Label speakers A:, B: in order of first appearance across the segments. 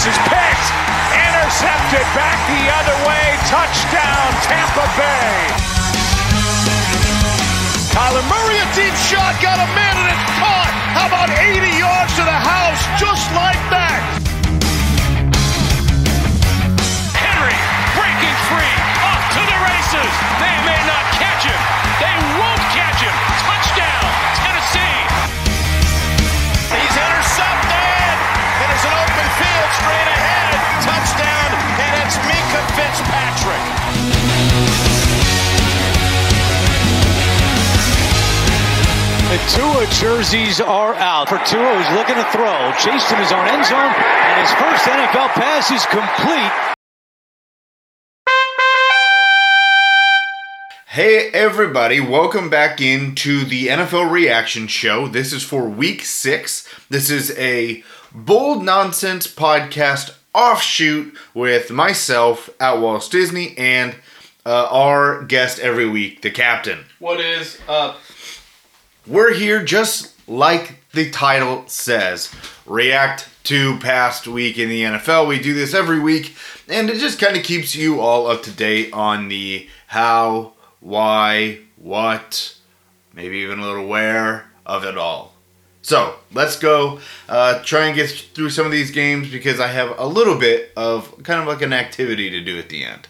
A: This is picked. Intercepted back the other way. Touchdown, Tampa Bay.
B: Kyler Murray, a deep shot, got a man and it's caught. How about 80 yards to the house, just like that?
A: Henry breaking free. Off to the races. They may not catch him. They won't catch him. Touchdown, Tennessee.
B: Straight ahead. Touchdown, and it's Minkah Fitzpatrick.
C: The Tua jerseys are out. For Tua, who's looking to throw, chased in his own end zone, and his first NFL pass is complete.
D: Hey everybody, welcome back into the NFL Reaction Show. This is for week six. This is a bold nonsense podcast offshoot with myself at Walt Disney and uh, our guest every week, the captain.
E: What is up?
D: We're here just like the title says react to past week in the NFL. We do this every week, and it just kind of keeps you all up to date on the how, why, what, maybe even a little where of it all. So let's go uh, try and get through some of these games because I have a little bit of kind of like an activity to do at the end.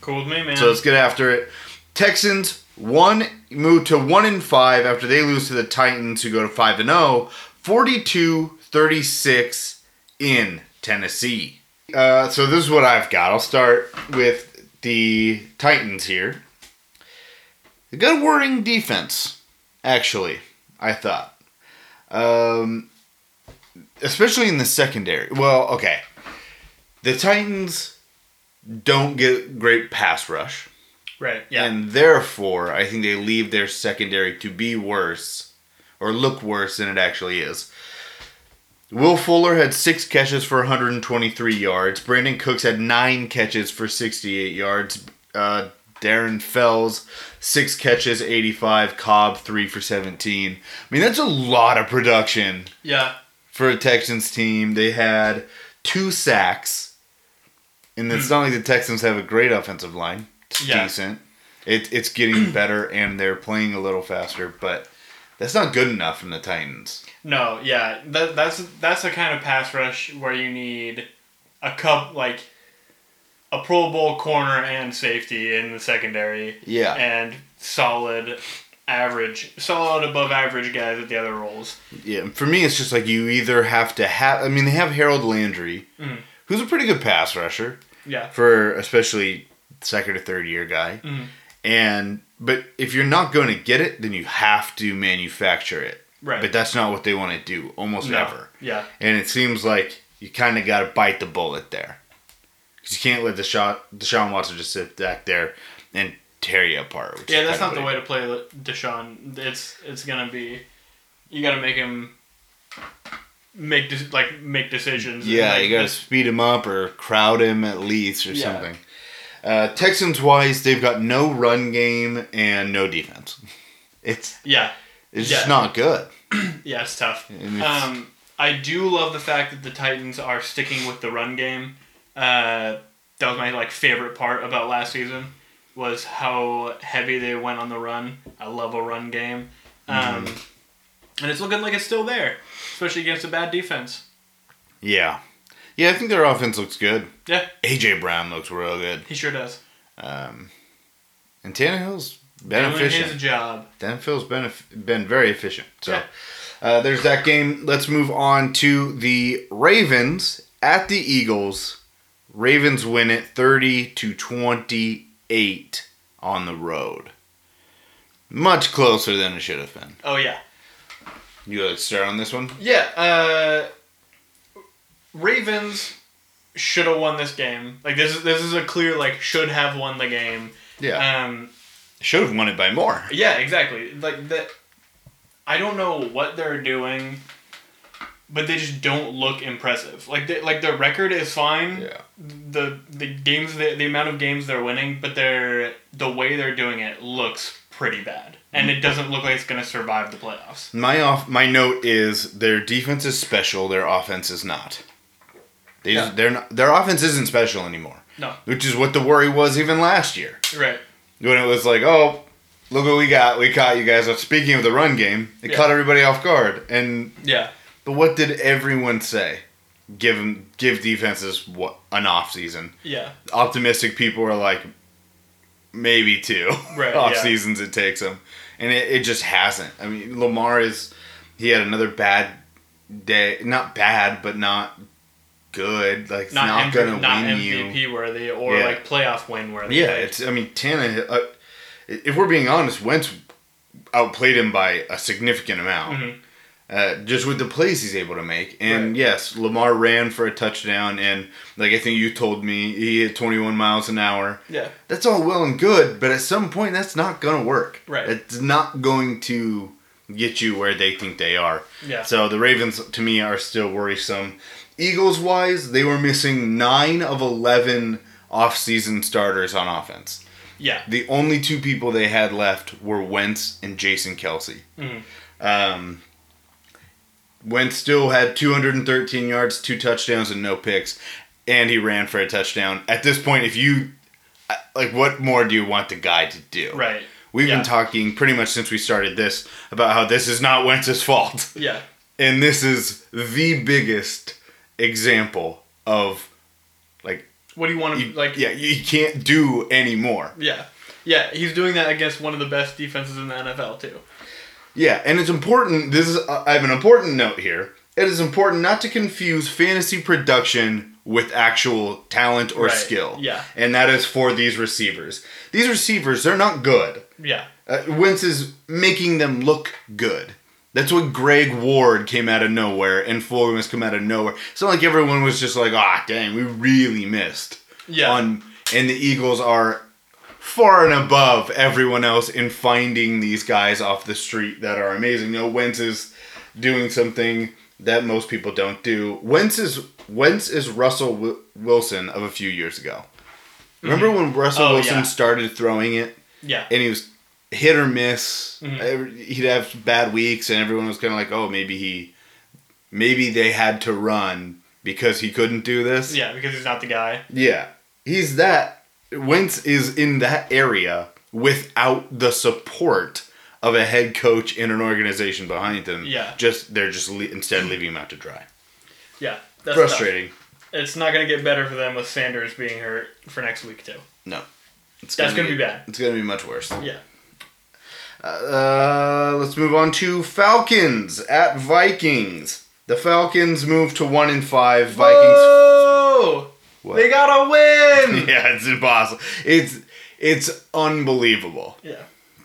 E: Cool with me, man.
D: So let's get after it. Texans one move to one and five after they lose to the Titans, who go to five and oh, 42-36 in Tennessee. Uh, so this is what I've got. I'll start with the Titans here. A good working defense, actually. I thought, um, especially in the secondary. Well, okay, the Titans don't get great pass rush.
E: right. Yeah.
D: And therefore, I think they leave their secondary to be worse or look worse than it actually is. Will Fuller had six catches for 123 yards. Brandin Cooks had nine catches for 68 yards. Uh, Darren Fells, six catches, 85. Cobb, three for 17. I mean, that's a lot of production
E: yeah.
D: for a Texans team. They had two sacks. And it's hmm. not like the Texans have a great offensive line. It's
E: Yeah.
D: decent. It, it's getting better and they're playing a little faster, but that's not good enough from the Titans.
E: No. Yeah. That, that's that's the kind of pass rush where you need a cup like a Pro Bowl corner and safety in the secondary.
D: Yeah.
E: And solid average, solid above average guys at the other roles.
D: Yeah, for me, it's just like you either have to have. I mean, they have Harold Landry,
E: Mm.
D: who's a pretty good pass rusher
E: Yeah.
D: for especially second or third year guy.
E: Mm-hmm.
D: And but if you're not going to get it, then you have to manufacture it.
E: Right.
D: But that's not what they want to do almost
E: No.
D: ever.
E: Yeah.
D: And it seems like you kind of got to bite the bullet there. Because you can't let the shot Deshaun Watson just sit back there and tear you apart.
E: Yeah, that's not the way to play Deshaun. It's it's gonna be, you got to make him make de- like make decisions.
D: Yeah,
E: Like,
D: you got to speed him up or crowd him at least or
E: Yeah.
D: something. Uh, Texans wise, they've got no run game and no defense. It's
E: Yeah,
D: it's
E: Yeah.
D: just not good.
E: yeah, it's tough.
D: It's-
E: Um, I do love the fact that the Titans are sticking with the run game. Uh, that was my like favorite part about last season was how heavy they went on the run. I love a run game, um, and it's looking like it's still there, especially against a bad defense.
D: Yeah, yeah. I think their offense looks good.
E: Yeah,
D: AJ Brown looks real good.
E: he sure does.
D: Um, and Tannehill's been
E: Doing
D: efficient.
E: his job.
D: Danville's been been very efficient. So
E: Yeah.
D: uh, there's that game. Let's move on to the Ravens at the Eagles. Ravens win it 30 to 28 on the road. Much closer than it should have been.
E: Oh yeah.
D: You like to start on this one?
E: Yeah, uh, Ravens should have won this game. Like this is this is a clear like should have won the game.
D: Yeah.
E: Um,
D: should have won it by more.
E: yeah, exactly. Like that. I don't know what they're doing, but they just don't look impressive. Like they, like their record is fine.
D: Yeah.
E: The the games the, the amount of games they're winning, but they're the way they're doing it looks pretty bad, and it doesn't look like it's gonna survive the playoffs.
D: My off my note is their defense is special, their offense is not. They
E: Yeah.
D: just, they're not, their offense isn't special anymore.
E: No.
D: Which is what the worry was even last year.
E: Right.
D: When it was like, oh, look what we got. We caught you guys. Speaking of the run game, it
E: Yeah.
D: caught everybody off guard. And
E: Yeah.
D: But what did everyone say? Give give defenses what an off season.
E: Yeah.
D: Optimistic people are like, maybe two
E: Right,
D: off
E: yeah.
D: seasons it takes them, and it, it just hasn't. I mean, Lamar is he had another bad day. Not bad, but not good. Like
E: Not,
D: not,
E: MP,
D: gonna
E: not
D: win
E: MVP
D: you.
E: worthy or
D: Yeah.
E: like playoff win worthy.
D: Yeah,
E: Like,
D: it's. I mean, Tannehill. Uh, if we're being honest, Wentz outplayed him by a significant amount.
E: Mhm.
D: Uh, just with the plays he's able to make, and yes, Lamar ran for a touchdown, and like I think you told me, he hit 21 miles an hour.
E: yeah.
D: That's all well and good, but at some point, that's not gonna work.
E: Right.
D: It's not going to get you where they think they are.
E: Yeah.
D: So the Ravens, to me, are still worrisome. Eagles wise, they were missing nine of 11 off-season starters on offense.
E: Yeah.
D: The only two people they had left were Wentz and Jason Kelce.
E: Mhm.
D: Um, Wentz still had 213 yards, two touchdowns, and no picks, and he ran for a touchdown. At this point, if you like, what more do you want the guy to do?
E: Right.
D: We've
E: Yeah.
D: been talking pretty much since we started this about how this is not Wentz's fault,
E: Yeah.
D: and this is the biggest example of like,
E: What do you want to
D: you,
E: like?
D: yeah, you can't do any more.
E: Yeah. Yeah. He's doing that against one of the best defenses in the NFL too.
D: Yeah, and it's important. This is I have an important note here. It is important not to confuse fantasy production with actual talent or
E: Right,
D: skill.
E: yeah.
D: and that is for these receivers. These receivers, they're not good.
E: Yeah.
D: Uh, Wentz is making them look good. That's what Greg Ward came out of nowhere, and Fulgham has come out of nowhere. It's not like everyone was just like, ah, dang, we really missed.
E: Yeah.
D: On and the Eagles are far and above everyone else in finding these guys off the street that are amazing. You know, Wentz is doing something that most people don't do. Wentz is Wentz is Russell Wi- Wilson of a few years ago. Remember when Russell
E: Oh,
D: Wilson
E: yeah.
D: started throwing it?
E: Yeah.
D: and he was hit or miss.
E: Mm-hmm.
D: He'd have bad weeks, and everyone was kind of like, "Oh, maybe he, maybe they had to run because he couldn't do this."
E: Yeah. Because he's not the guy.
D: yeah. He's that. Wentz is in that area without the support of a head coach and an organization behind him.
E: Yeah.
D: just they're just le- instead leaving him out to dry.
E: Yeah. That's
D: Frustrating.
E: tough. It's not going to get better for them with Sanders being hurt for next week too.
D: No, it's
E: That's gonna be bad.
D: It's gonna be much worse.
E: Yeah.
D: Uh, let's move on to Falcons at Vikings. The Falcons move to one and five. Vikings.
E: Whoa!
D: What?
E: They gotta win.
D: Yeah, it's impossible. It's it's unbelievable
E: yeah.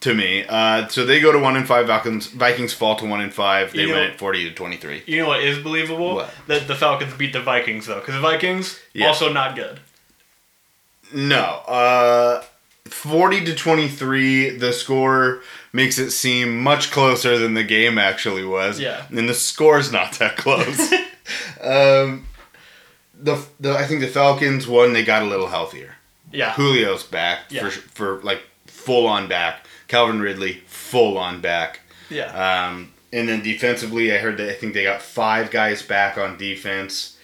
D: to me. Uh, so they go to one in five. Falcons. Vikings fall to one in five. They
E: You
D: win
E: know-
D: at forty to twenty three.
E: You know what is believable?
D: What?
E: That the Falcons beat the Vikings though, because the Vikings
D: Yeah.
E: also not good.
D: No. Uh, forty to twenty three. The score makes it seem much closer than the game actually was.
E: Yeah.
D: And the score's not that close. um, the the I think the Falcons won. They got a little healthier.
E: Yeah.
D: Julio's back
E: Yeah.
D: for for like full on back. Calvin Ridley full on back.
E: Yeah.
D: Um, and then defensively, I heard that I think they got five guys back on defense.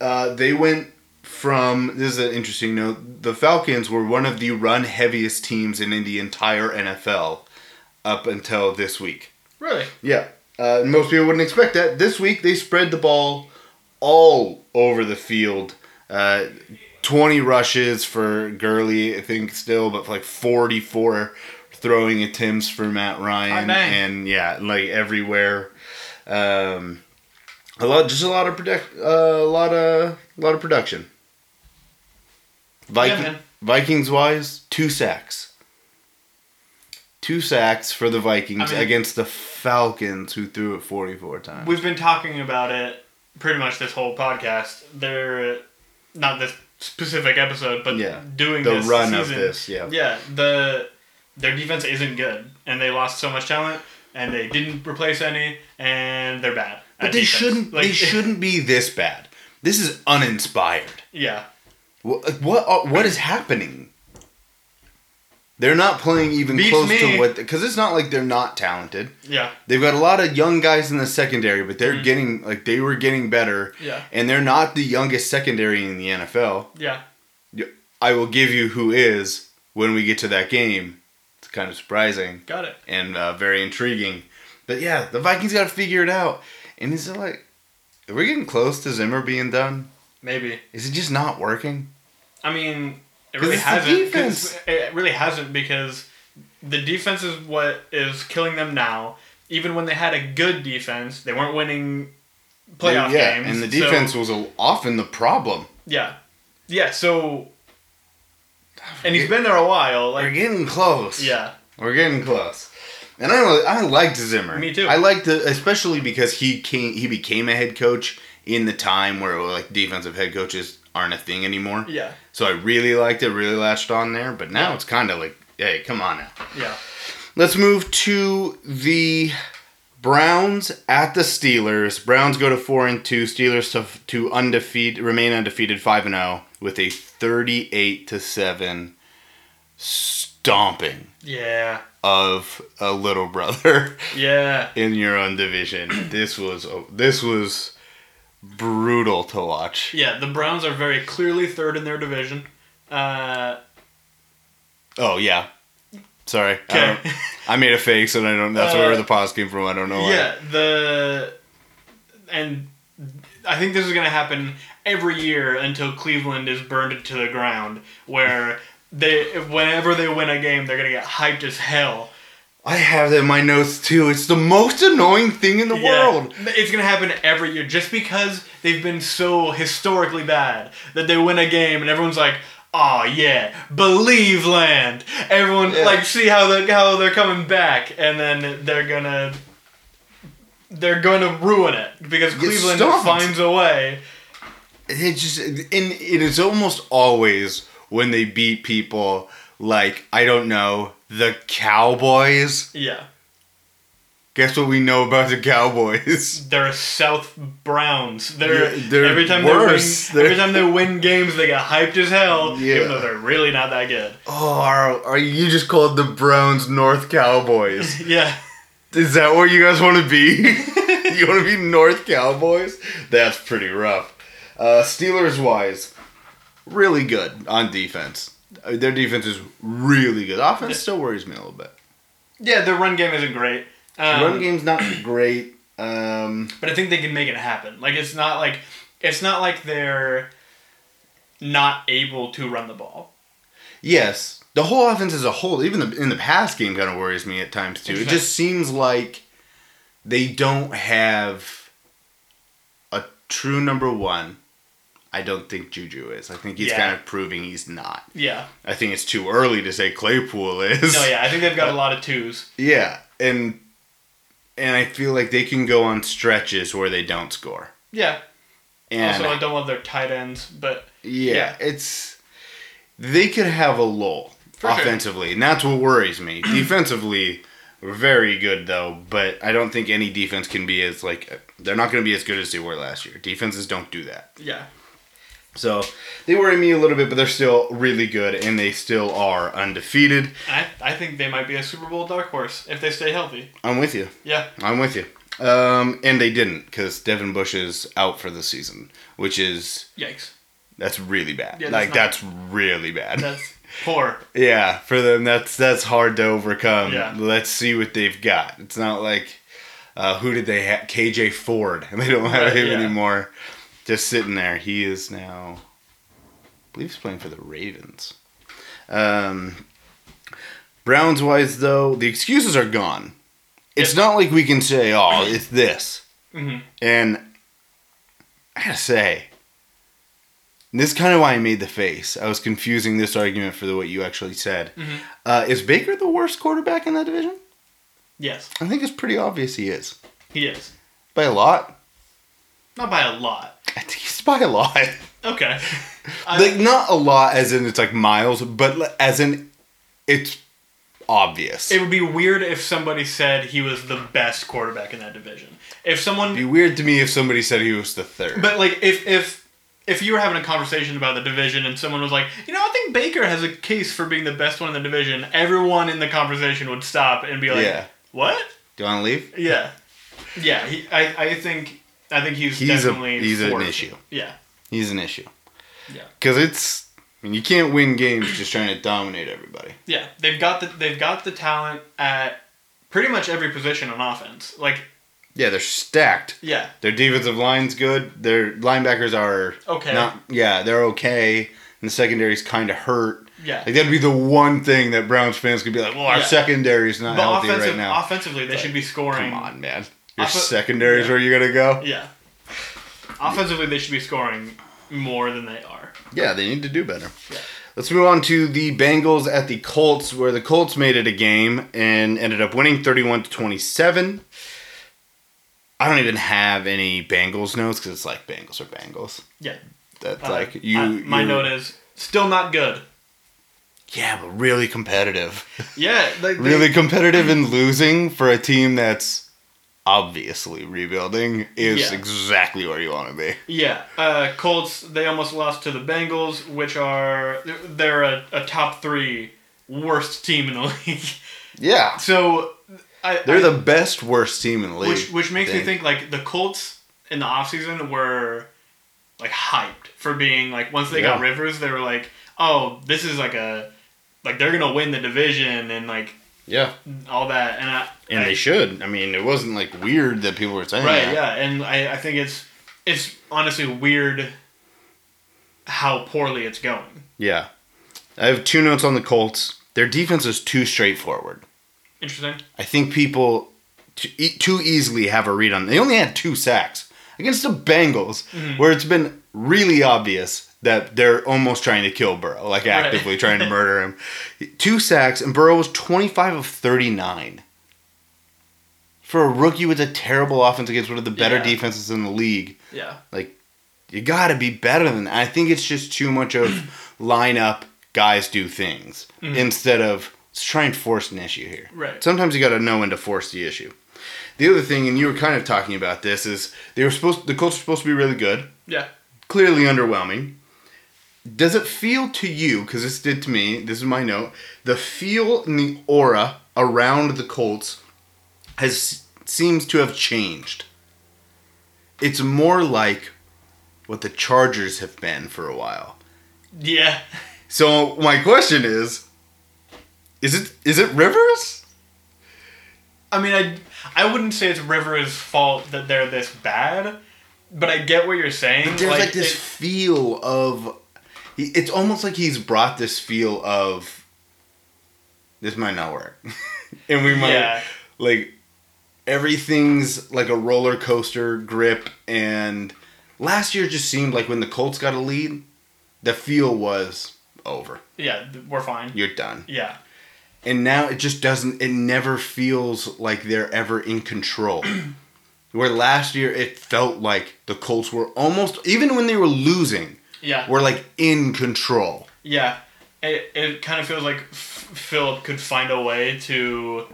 D: Uh, they went from this is an interesting note. The Falcons were one of the run heaviest teams in the entire NFL up until this week.
E: really?
D: Yeah, uh, most people wouldn't expect that. This week they spread the ball all over the field. Uh, Twenty rushes for Gurley, I think, still, but like forty-four throwing attempts for Matt Ryan, and yeah, like everywhere. Um, a lot, just a lot of product, uh, a lot of, a lot of production. Viking,
E: man.
D: Vikings wise, two sacks. Two sacks for the Vikings
E: I mean-
D: against the Falcons, who threw it forty-four times.
E: We've been talking about it pretty much this whole podcast. They're not this specific episode, but
D: Yeah.
E: doing
D: the
E: this
D: run of this, yeah.
E: Yeah, the their defense isn't good, and they lost so much talent, and they didn't replace any, and they're bad.
D: But they
E: defense.
D: shouldn't.
E: Like,
D: they shouldn't be this bad. This is uninspired.
E: Yeah,
D: What? What? uh, What is happening? They're not playing even
E: Beats
D: close
E: me.
D: to what because it's not like they're not talented.
E: Yeah.
D: They've got a lot of young guys in the secondary, but they're getting like they were getting better.
E: Mm-hmm. Yeah.
D: And they're not the youngest secondary in the NFL.
E: Yeah.
D: I will give you who is when we get to that game. It's kind of surprising
E: Got it.
D: and uh, very intriguing. But yeah, the Vikings got to figure it out. And is it like, are we getting close to Zimmer being done?
E: Maybe.
D: Is it just not working?
E: I mean, it really
D: the
E: hasn't. It really hasn't because the defense is what is killing them now. Even when they had a good defense, they weren't winning playoff
D: yeah,
E: games.
D: and the
E: so-
D: defense was a, often the problem.
E: yeah, yeah. So, and he's been there a while.
D: We're getting close.
E: yeah,
D: We're getting close. And I I liked Zimmer.
E: Me too.
D: I liked it especially because he came he became a head coach in the time where like defensive head coaches aren't a thing anymore.
E: yeah,
D: So I really liked it, really latched on there, but now it's kind of like, hey, come on now.
E: yeah.
D: Let's move to the Browns at the Steelers. Browns go to 4 and 2, Steelers to to undefeated remain undefeated 5 and 0 with a 38 to 7 stomping
E: Yeah,
D: of a little brother
E: yeah,
D: in your own division. This was this was brutal to watch.
E: yeah. The Browns are very clearly third in their division. Uh,
D: Oh yeah. Sorry. I,
E: okay.
D: don't- I made a face and I don't that's
E: Uh,
D: where the pause came from. I don't know why.
E: Yeah, the and I think this is going to happen every year until Cleveland is burned to the ground, where they whenever they win a game, they're going to get hyped as hell.
D: I have that in my notes too. It's the most annoying thing in the
E: Yeah,
D: world.
E: It's to happen every year just because they've been so historically bad that they win a game and everyone's like. Oh yeah, believe land. Everyone
D: Yeah.
E: like see how they how they're coming back, and then they're gonna they're gonna ruin it because Cleveland
D: stomped.
E: finds a way.
D: It just and it is almost always when they beat people like I don't know the Cowboys.
E: Yeah,
D: Guess what we know about the Cowboys?
E: they're South Browns. They're,
D: Yeah, they're
E: every time
D: worse.
E: they win, every time they win games, they get hyped as hell,
D: Yeah.
E: even though they're really not that good.
D: Oh, are, are you just called the Browns North Cowboys?
E: Yeah,
D: Is that where you guys want to be? you want to be North Cowboys? That's pretty rough. Uh, Steelers wise, really good on defense. Uh, Their defense is really good. Offense still worries me a little bit.
E: yeah, their run game isn't great. Um,
D: Run game's not great. Um,
E: but I think they can make it happen. Like it's not like it's not like they're not able to run the ball.
D: yes, the whole offense as a whole, even the, in the past game, kind of worries me at times too. It just seems like they don't have a true number one. I don't think Juju is. I think he's
E: Yeah.
D: kind of proving he's not.
E: Yeah.
D: I think it's too early to say Claypool is.
E: No, yeah, I think they've got a uh, lot of twos.
D: Yeah, and and I feel like they can go on stretches where they don't score.
E: Yeah.
D: And
E: also, I don't love their tight ends, but
D: yeah,
E: yeah.
D: it's they could have a lull
E: For sure.
D: offensively, and that's what worries me. Defensively, we're very good though, but I don't think any defense can be as like they're not going to be as good as they were last year. Defenses don't do that.
E: yeah.
D: So they worry me a little bit, but they're still really good, and they still are undefeated.
E: I, I think they might be a Super Bowl dark horse if they stay healthy.
D: I'm with you.
E: Yeah.
D: I'm with you. Um, and they didn't because Devin Bush is out for the season, which is
E: Yikes.
D: that's really bad.
E: Yeah, that's
D: like
E: not-
D: that's really bad.
E: That's poor.
D: yeah, for them that's that's hard to overcome.
E: Yeah.
D: Let's see what they've got. It's not like uh, who did they have? KJ Ford, and they don't have
E: Right,
D: him
E: yeah.
D: anymore. Just sitting there. He is now, I believe he's playing for the Ravens. Um, Browns wise though, the excuses are gone. It's
E: Yep.
D: not like we can say, "Oh, it's this."
E: hmm
D: And I gotta say, this is kind of why I made the face. I was confusing this argument for the, what you actually said.
E: Mhm.
D: Uh, is Baker the worst quarterback in that division?
E: Yes,
D: I think it's pretty obvious he is.
E: he is.
D: By a lot.
E: Not by a lot.
D: I think he's by a lot.
E: Okay. I-
D: like, not a lot as in it's like miles, but as in it's obvious.
E: It would be weird if somebody said he was the best quarterback in that division. If someone
D: It'd be weird to me if somebody said he was the third.
E: But like if if if you were having a conversation about the division and someone was like, you know, I think Baker has a case for being the best one in the division, everyone in the conversation would stop and be like,
D: Yeah.
E: what?
D: Do you want to leave?
E: Yeah, yeah. He, I, I think, I think he's,
D: He's a
E: definitely
D: he's an issue.
E: Yeah,
D: He's an issue.
E: Yeah.
D: Because it's I mean, you can't win games just trying to dominate everybody.
E: yeah. They've got the they've got the talent at pretty much every position on offense. Like,
D: Yeah, they're stacked.
E: yeah,
D: Their defensive line's good. Their linebackers are
E: Okay.
D: Not yeah, they're okay. And the secondary's kind of hurt.
E: yeah.
D: Like that'd be the one thing that Browns fans could be like, "Well, our
E: Yeah.
D: secondary's not
E: But
D: healthy
E: offensive,
D: right now."
E: offensively, they should be scoring.
D: Come on, man. Your
E: Offe-
D: secondary's
E: yeah.
D: where you're gonna go.
E: Yeah. Offensively, they should be scoring more than they are.
D: Yeah, they need to do better.
E: Yeah.
D: Let's move on to the Bengals at the Colts, where the Colts made it a game and ended up winning 31 to 27. I don't even have any Bengals notes because it's like Bengals are Bengals.
E: Yeah.
D: That's
E: Uh,
D: like you.
E: I- my note is still not good.
D: Yeah, but really competitive.
E: Yeah, like they-
D: really competitive in losing for a team that's obviously rebuilding is
E: Yeah.
D: exactly where you want to be.
E: Yeah, uh, Colts. They almost lost to the Bengals, which are they're a, a top three worst team in the league.
D: Yeah.
E: So I,
D: They're
E: I-
D: the best worst team in the league.
E: which which makes
D: I
E: me think like the Colts in the offseason were like hyped for being like once they got Rivers, they were like, oh, this is like a like they're gonna win the division and like
D: Yeah.
E: all that and I
D: And
E: I-
D: they should. I mean, it wasn't like weird that people were saying
E: Right,
D: that.
E: yeah, and I, I think it's it's honestly weird how poorly it's going.
D: Yeah. I have two notes on the Colts. Their defense is too straightforward.
E: Interesting.
D: I think people too, too easily have a read on. They only had two sacks against the Bengals,
E: Mm-hmm.
D: where it's been really obvious that they're almost trying to kill Burrow, like actively trying to murder him. Two sacks, and Burrow was 25 of 39. For a rookie with a terrible offense against one of the better
E: Yeah.
D: defenses in the league,
E: Yeah.
D: like you got to be better than that. I think it's just too much of line up guys do things mm. instead of let's try and force an issue here.
E: Right.
D: Sometimes you got to know when to force the issue. The other thing, and you were kind of talking about this, is they were supposed the Colts were supposed to be really good,
E: Yeah.
D: clearly underwhelming. Does it feel to you, because this did to me, this is my note, the feel and the aura around the Colts has seems to have changed. It's more like what the Chargers have been for a while.
E: Yeah.
D: So my question is, is it is it Rivers?
E: I mean, I I wouldn't say it's Rivers' fault that they're this bad, but I get what you're saying.
D: There's like, this
E: it-
D: feel of, he- it's almost like he's brought this feel of, this might not work, and we might
E: Yeah.
D: like everything's like a roller coaster grip and last year just seemed like when the Colts got a lead, the feel was over.
E: yeah, we're fine.
D: You're done.
E: Yeah.
D: And now it just doesn't it never feels like they're ever in control. Where last year it felt like the Colts were almost even when they were losing,
E: Yeah.
D: were like in control.
E: Yeah. It, it kind of feels like F- Philip could find a way to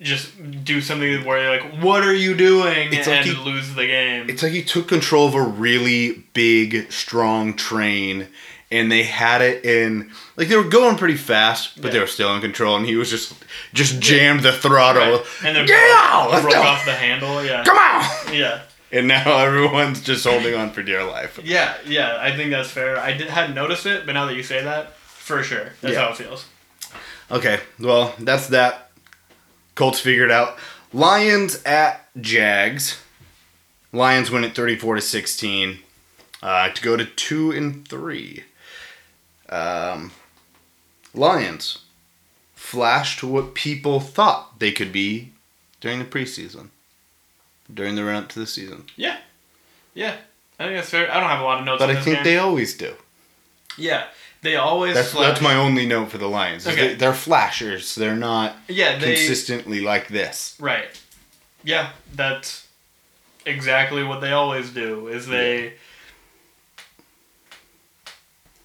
E: just do something where you're like, what are you doing?
D: It's like
E: and
D: he-
E: lose the game.
D: It's like he took control of a really big, strong train and they had it in like they were going pretty fast, but they were still in control and he was just just jammed the throttle.
E: Right. And then
D: yeah,
E: broke, broke off the handle. Yeah.
D: Come on.
E: Yeah.
D: And now everyone's just holding on for dear life.
E: Yeah, yeah, I think that's fair. I did, hadn't noticed it, but now that you say that, for sure, that's
D: Yeah.
E: how it feels.
D: Okay, well, that's that. Colts figured out. Lions at Jags. Lions win at 34 to 16 uh, to go to 2 and 3. Um, Lions flashed to what people thought they could be during the preseason, during the run up to the season.
E: Yeah, yeah, I think that's fair. I don't have a lot of notes.
D: But
E: on
D: I think
E: game.
D: they always do.
E: yeah, they always.
D: That's,
E: flash-
D: that's my only note for the Lions.
E: Okay.
D: they- They're flashers. They're not
E: yeah. They
D: consistently like this.
E: right. Yeah, that's exactly what they always do. Is they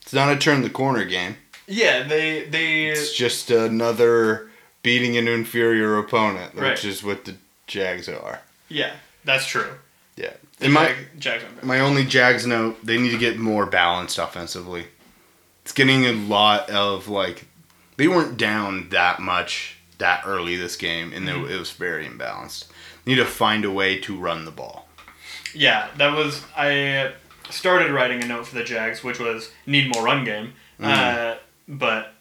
D: It's not a turn the corner game.
E: yeah, they they
D: It's just another beating an inferior opponent, which is what the Jags are.
E: Yeah, that's true.
D: Yeah. In my
E: Jag- Jags
D: my only Jags note, they need to get more balanced offensively. It's getting a lot of like they weren't down that much that early this game, and
E: Mm-hmm.
D: it was very imbalanced. Need to find a way to run the ball.
E: Yeah, that was I started writing a note for the Jags, which was need more run game.
D: Mm-hmm.
E: Uh, but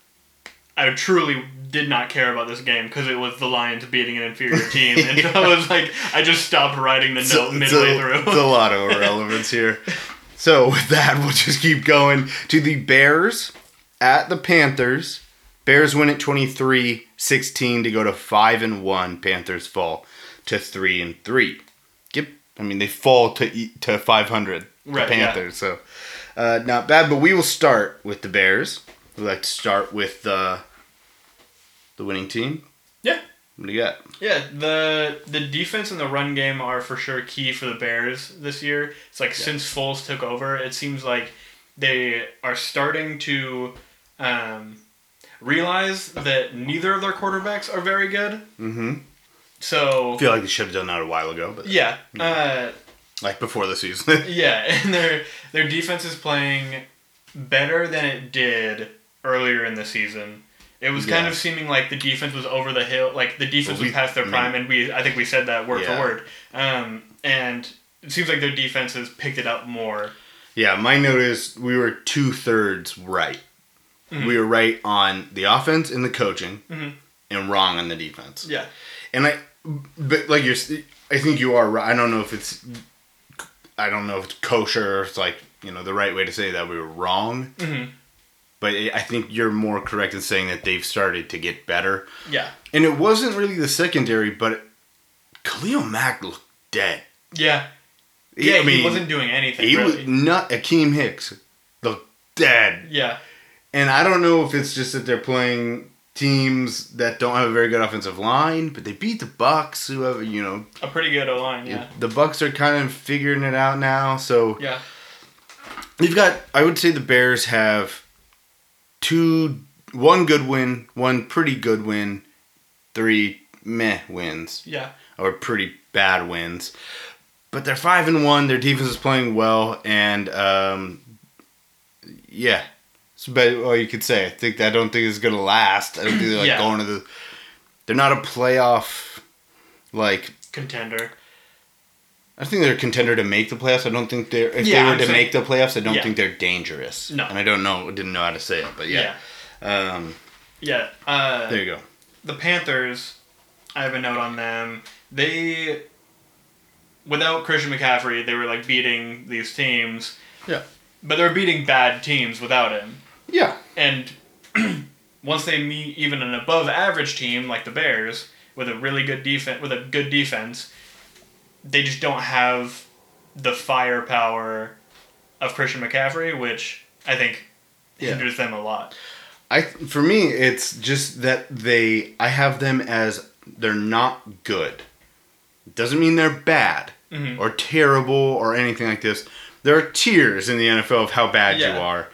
E: I truly did not care about this game because it was the Lions beating an inferior team, and so I was like, I just stopped writing the
D: It's
E: note
D: a-
E: midway through.
D: It's a lot of irrelevance here. So with that, we'll just keep going to the Bears at the Panthers. Bears win at 23-16 to go to 5 and 1. Panthers fall to 3 and 3. Yep. I mean they fall to to 500 the
E: Right, yeah.
D: Panthers. So uh, not bad, but we will start with the Bears. We like to start with the the winning team.
E: yeah.
D: What do you got?
E: Yeah, the the defense and the run game are for sure key for the Bears this year. It's like since Foles took over, it seems like they are starting to um, realize that neither of their quarterbacks are very good.
D: Mm-hmm.
E: So
D: I feel like they should have done that a while ago, but
E: yeah, uh,
D: like before the season.
E: yeah, and their their defense is playing better than it did earlier in the season. It was kind of seeming like the defense was over the hill, like the defense
D: Well, we-
E: was past their
D: I mean-
E: prime, and we I think we said that word
D: Yeah.
E: for word. Um, and it seems like their defense has picked it up more.
D: Yeah, my note is we were two thirds right.
E: Mm-hmm.
D: We were right on the offense and the coaching,
E: Mhm.
D: and wrong on the defense.
E: Yeah,
D: And I, but like you're, I think you are right. I don't know if it's, I don't know if it's kosher. Or it's like you know the right way to say that we were wrong.
E: Mhm.
D: But I think you're more correct in saying that they've started to get better.
E: yeah,
D: And it wasn't really the secondary, but Khalil Mack looked dead.
E: yeah,
D: He-
E: yeah.
D: I mean,
E: he wasn't doing anything
D: He
E: really.
D: was not Akiem Hicks looked dead.
E: yeah,
D: And I don't know if it's just that they're playing teams that don't have a very good offensive line, but they beat the Bucs. Whoever you know,
E: a pretty good O line. Yeah,
D: the Bucs are kind of figuring it out now. So
E: yeah,
D: you've got, I would say, the Bears have two, one good win, one pretty good win, three meh wins
E: yeah,
D: or pretty bad wins. But they're five and one. Their defense is playing well, and um, yeah, it's about all you could say. I think I don't think it's gonna last. I don't think they're like
E: Yeah.
D: going to the. They're not a playoff. Like
E: contender.
D: I think they're a contender to make the playoffs. I don't think they're. If
E: Yeah,
D: they were
E: I'm
D: to
E: saying-
D: make the playoffs, I don't
E: Yeah.
D: think they're dangerous.
E: No.
D: and I don't know. Didn't know how to say it, but yeah. Um,
E: yeah. Uh,
D: there you go.
E: the Panthers, I have a note on them. They, without Christian McCaffrey, they were like beating these teams.
D: Yeah.
E: But they're beating bad teams without him.
D: Yeah.
E: And once they meet even an above average team like the Bears with a really good defense, with a good defense, they just don't have the firepower of Christian McCaffrey, which I think
D: Yeah.
E: hinders them a lot.
D: I for me it's just that they I have them as they're not good. Doesn't mean they're bad
E: Mhm.
D: or terrible or anything like this. There are tiers in the NFL of how bad
E: Yeah.
D: you are.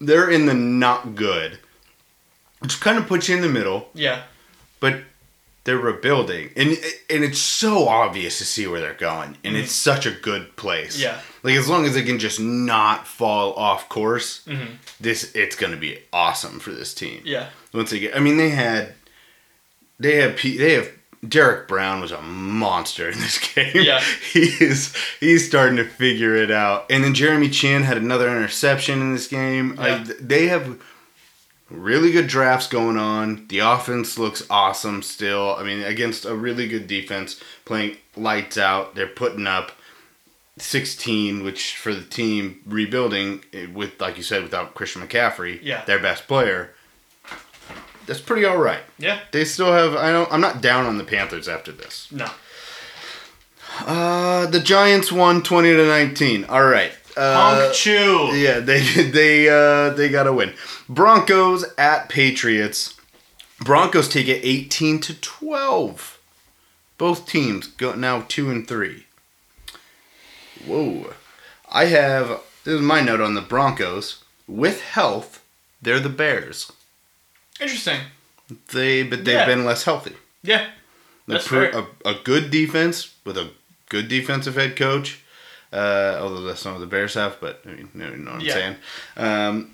D: They're in the not good, which kind of puts you in the middle.
E: Yeah.
D: But they're rebuilding, and and it's so obvious to see where they're going, and it's such a good place.
E: Mm-hmm. Yeah.
D: like as long as they can just not fall off course,
E: Mhm.
D: this it's gonna be awesome for this team
E: Yeah.
D: once they get. I mean, they had, they have, they have. Derrick Brown was a monster in this game.
E: Yeah.
D: he is. He's starting to figure it out. And then Jeremy Chinn had another interception in this game.
E: Yeah.
D: I, they have really good drafts going on. The offense looks awesome still. I mean, against a really good defense, playing lights out. They're putting up 16, which for the team rebuilding eh, with, like you said, without Christian McCaffrey,
E: Yeah.
D: their best player. That's pretty all right.
E: Yeah.
D: They still have. I don't. I'm not down on the Panthers after this.
E: No.
D: Uh, the Giants won 20 to 19. All right. Uh,
E: Honk chew.
D: yeah, they they uh they got to win. Broncos at Patriots. Broncos take it 18 to 12. Both teams go now 2 and 3. Whoa. I have this is my note on the Broncos. With health, they're the Bears.
E: Interesting.
D: They but they've
E: Yeah.
D: been less healthy.
E: Yeah. That's fair.
D: a, a good defense with a good defensive head coach. Uh, although that's not what the Bears have, but I mean, you know, what I'm
E: Yeah.
D: saying. Um,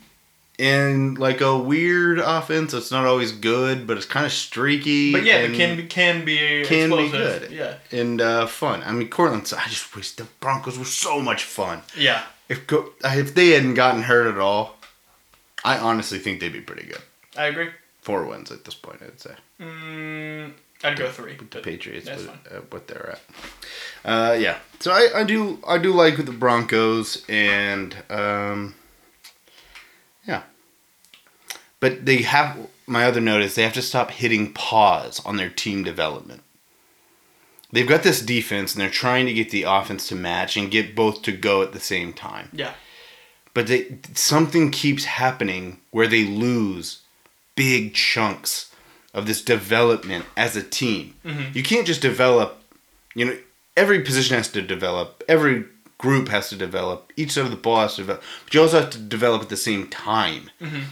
D: and like a weird offense it's not always good, but it's kind of streaky.
E: But yeah, it can be, can be
D: can be good.
E: Yeah,
D: and uh, fun. I mean, Courtland. I just wish the Broncos were so much fun.
E: yeah.
D: If if they hadn't gotten hurt at all, I honestly think they'd be pretty good.
E: I agree.
D: Four wins at this point, I'd say.
E: Mm, I'd go three.
D: the Patriots, but, uh, what they're at. Uh, yeah, so I, I do I do like the Broncos and um, yeah, but they have my other note is they have to stop hitting pause on their team development. They've got this defense and they're trying to get the offense to match and get both to go at the same time.
E: Yeah,
D: But they something keeps happening where they lose big chunks of this development as a team. Mm-hmm. You can't just develop, you know, every position has to develop, every group has to develop, each side of the ball has to develop, but you also have to develop at the same time. Mm-hmm.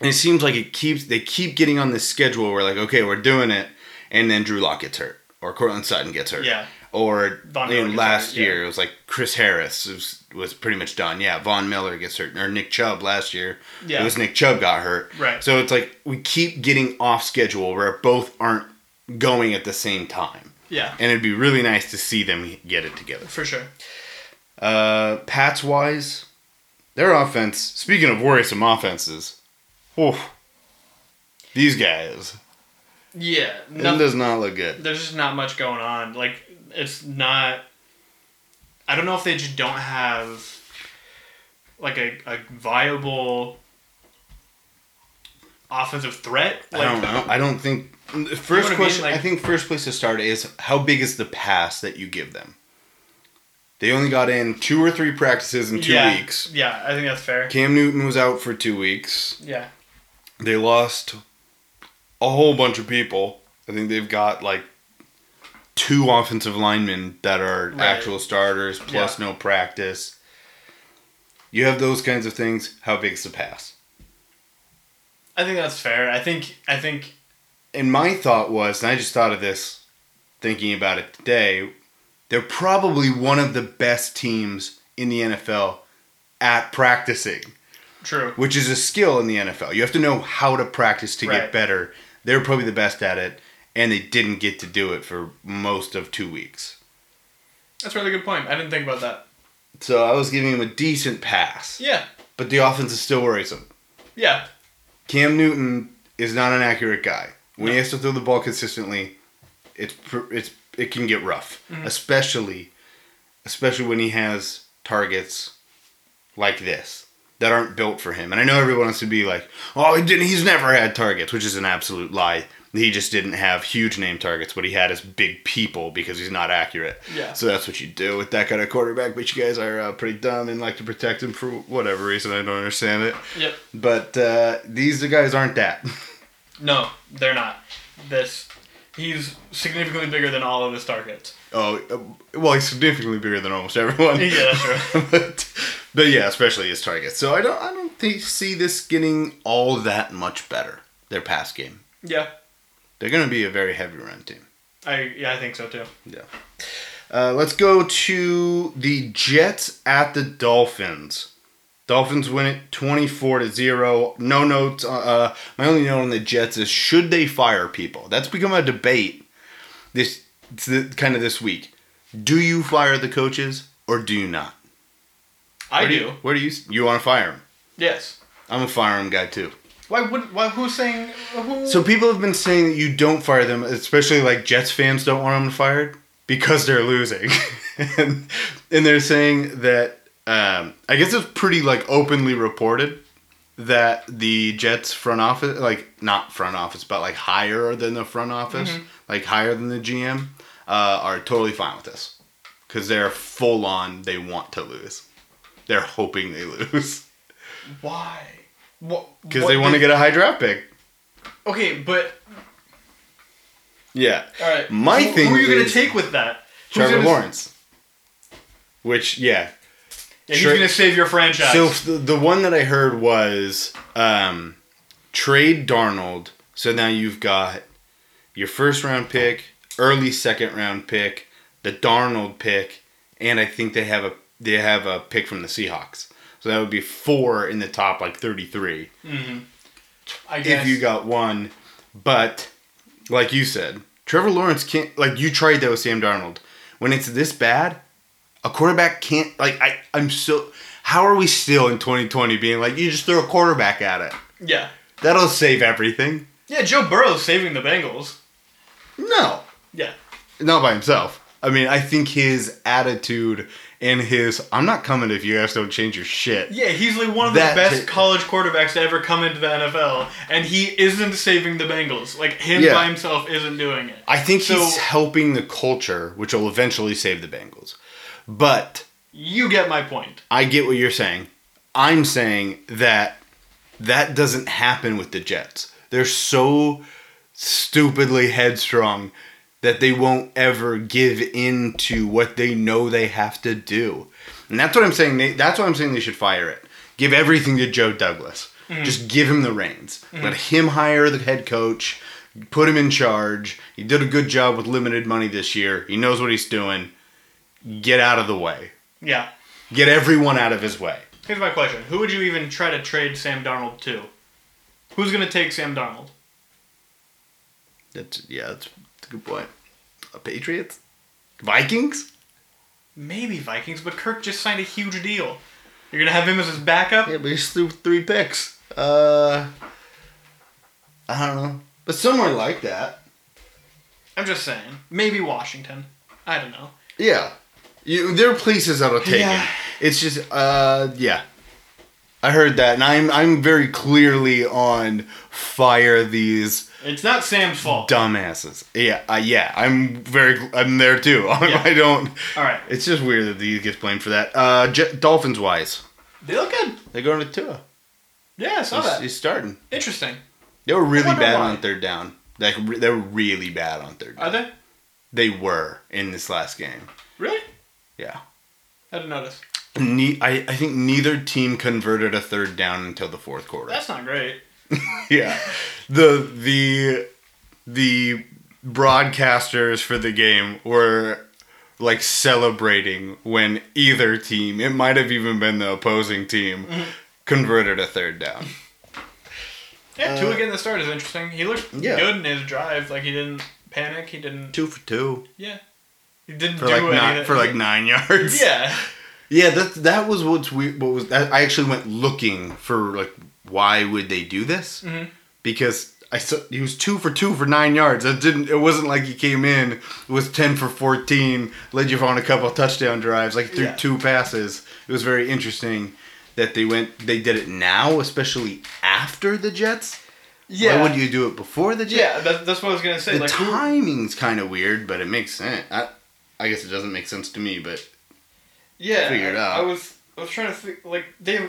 D: And it seems like it keeps they keep getting on this schedule where like, okay, we're doing it, and then Drew Lock gets hurt. Or Courtland Sutton gets hurt.
E: Yeah.
D: Or
E: Von
D: you know,
E: Miller
D: last
E: hurt, yeah.
D: year it was like Chris Harris was, was pretty much done. Yeah, Von Miller gets hurt, or Nick Chubb last year.
E: Yeah.
D: It was Nick Chubb got hurt.
E: Right.
D: So it's like we keep getting off schedule where both aren't going at the same time.
E: yeah,
D: And it'd be really nice to see them get it together.
E: for sure.
D: Uh, Pats wise, their offense. Speaking of worrisome offenses, whew, these guys.
E: Yeah,
D: It does not look good.
E: there's just not much going on. Like it's not. I don't know if they just don't have like a, a viable offensive threat. Like,
D: I don't know. I don't think. First
E: what I mean?
D: question. I think first place to start is how big is the pass that you give them. They only got in two or three practices in two
E: yeah,
D: weeks.
E: Yeah, I think that's fair.
D: Cam Newton was out for two weeks.
E: Yeah,
D: They lost a whole bunch of people. I think they've got like two offensive linemen that are
E: Right.
D: actual starters plus no practice. You have those kinds of things. How big's the pass?
E: I think that's fair. I think I think
D: And my thought was, and I just thought of this thinking about it today, they're probably one of the best teams in the NFL at practicing,
E: true.
D: which is a skill in the NFL. You have to know how to practice to
E: Right.
D: get better. They're probably the best at it, and they didn't get to do it for most of two weeks.
E: That's a really good point. I didn't think about that.
D: So I was giving him a decent pass,
E: Yeah,
D: but the offense is still worrisome.
E: yeah,
D: Cam Newton is not an accurate guy. When he has to throw the ball consistently, it's it's it can get rough,
E: Mm-hmm.
D: especially especially when he has targets like this that aren't built for him. And I know everyone wants to be like, "Oh, he didn't. He's never had targets," which is an absolute lie. He just didn't have huge name targets. What he had is big people because he's not accurate.
E: Yeah.
D: So that's what you do with that kind of quarterback. But you guys are uh, pretty dumb and like to protect him for whatever reason. I don't understand it.
E: yep.
D: But uh, these guys aren't that.
E: No, they're not. This he's significantly bigger than all of his targets.
D: oh, uh, well, he's significantly bigger than almost everyone.
E: Yeah, that's true.
D: but, but yeah, especially his targets. So I don't, I don't think, see this getting all that much better. Their pass game.
E: Yeah,
D: They're going to be a very heavy run team.
E: I yeah I think so too.
D: Yeah. Uh, let's go to the Jets at the Dolphins. Dolphins win it 24 to 0. No notes. Uh, uh, my only note on the Jets is should they fire people? That's become a debate this th- kind of this week. Do you fire the coaches or do you not?
E: I
D: Where
E: do.
D: You, where do you you want to fire them?
E: Yes.
D: I'm a fire them guy too.
E: Why would why who's saying who?
D: So people have been saying that you don't fire them, especially like Jets fans don't want them fired because they're losing, and and they're saying that um, I guess it's pretty like openly reported that the Jets front office, like not front office, but like higher than the front office, like higher than the GM, uh, are totally fine with this because they're full on. They want to lose. They're hoping they lose
E: why? What?
D: because they want to get a high draft pick.
E: Okay, but
D: Yeah.
E: all right.
D: My
E: who,
D: thing
E: Who are you gonna take with that? Who's
D: Trevor Lawrence. Which, yeah.
E: Yeah, he's
D: Tre-
E: gonna save your franchise.
D: So the, the one that I heard was um, trade Darnold. So now you've got your first round pick, early second round pick, the Darnold pick, and I think they have a they have a pick from the Seahawks. So that would be four in the top like 33 mm-hmm.
E: I guess.
D: if you got one. But like you said, Trevor Lawrence can't like you tried that with Sam Darnold. When it's this bad, a quarterback can't like I I'm so how are we still in 2020 being like you just throw a quarterback at it?
E: yeah.
D: That'll save everything.
E: Yeah, Joe Burrow's saving the Bengals.
D: No.
E: Yeah.
D: Not by himself. I mean, I think his attitude and his I'm not coming if you guys don't change your shit.
E: Yeah, he's like one of the
D: That-
E: best college quarterbacks to ever come into the NFL, and he isn't saving the Bengals. Like him
D: Yeah.
E: by himself isn't doing it.
D: I think
E: So-
D: he's helping the culture, which will eventually save the Bengals. But
E: You get my point.
D: I get what you're saying. I'm saying that that doesn't happen with the Jets. They're so stupidly headstrong that they won't ever give in to what they know they have to do. And that's what I'm saying. They, that's why I'm saying they should fire it. Give everything to Joe Douglas. Mm-hmm. Just give him the reins. Mm-hmm. Let him hire the head coach. Put him in charge. He did a good job with limited money this year. He knows what he's doing. Get out of the way.
E: Yeah.
D: Get everyone out of his way.
E: Here's my question: Who would you even try to trade Sam Darnold to? Who's gonna take Sam Darnold?
D: That's yeah, that's, that's a good point. Uh, Patriots, Vikings.
E: Maybe Vikings, but Kirk just signed a huge deal. You're gonna have him as his backup?
D: Yeah, but he's threw three picks. Uh, I don't know, but somewhere like that.
E: I'm just saying. Maybe Washington. I don't know.
D: Yeah, you there are places that'll take
E: Yeah.
D: him. It's just uh, yeah. I heard that, and I'm I'm very clearly on fire these
E: It's not Sam's fault.
D: dumbasses. Yeah, uh, yeah, I'm very I'm there too. I don't.
E: All right.
D: It's just weird that he gets blamed for that. Uh, J- Dolphins wise,
E: They look good.
D: they're going to Tua.
E: Yeah, I saw
D: He's,
E: that.
D: he's starting.
E: Interesting.
D: They were really bad
E: why.
D: on third down. Like they were really bad on third.
E: Are they?
D: They were in this last game.
E: Really?
D: Yeah.
E: I didn't notice.
D: Ne- I, I think neither team converted a third down until the fourth quarter.
E: That's not great.
D: yeah. The the the broadcasters for the game were like celebrating when either team, it might have even been the opposing team,
E: Mm-hmm.
D: converted a third down.
E: Yeah, Tua getting the start is interesting. He looked
D: yeah.
E: good in his drive. Like he didn't panic. He didn't.
D: Two for two.
E: Yeah. He didn't
D: For
E: do
D: like
E: anything.
D: nine, for like nine yards.
E: Yeah.
D: Yeah, that that was what's weird. What was I actually went looking for like why would they do this?
E: Mhm.
D: Because I saw he was two for two for nine yards. It didn't. It wasn't like he came in was ten for fourteen, led you on a couple of touchdown drives, like through
E: Yeah.
D: two passes. It was very interesting that they went. They did it now, especially after the Jets.
E: Yeah.
D: Why would you do it before the Jets?
E: Yeah, that, that's what I was gonna say.
D: The
E: like,
D: timing's kind of weird, but it makes sense. I, I guess it doesn't make sense to me, but
E: yeah,
D: figure it
E: I-
D: out.
E: I was, I was trying to think. Like they,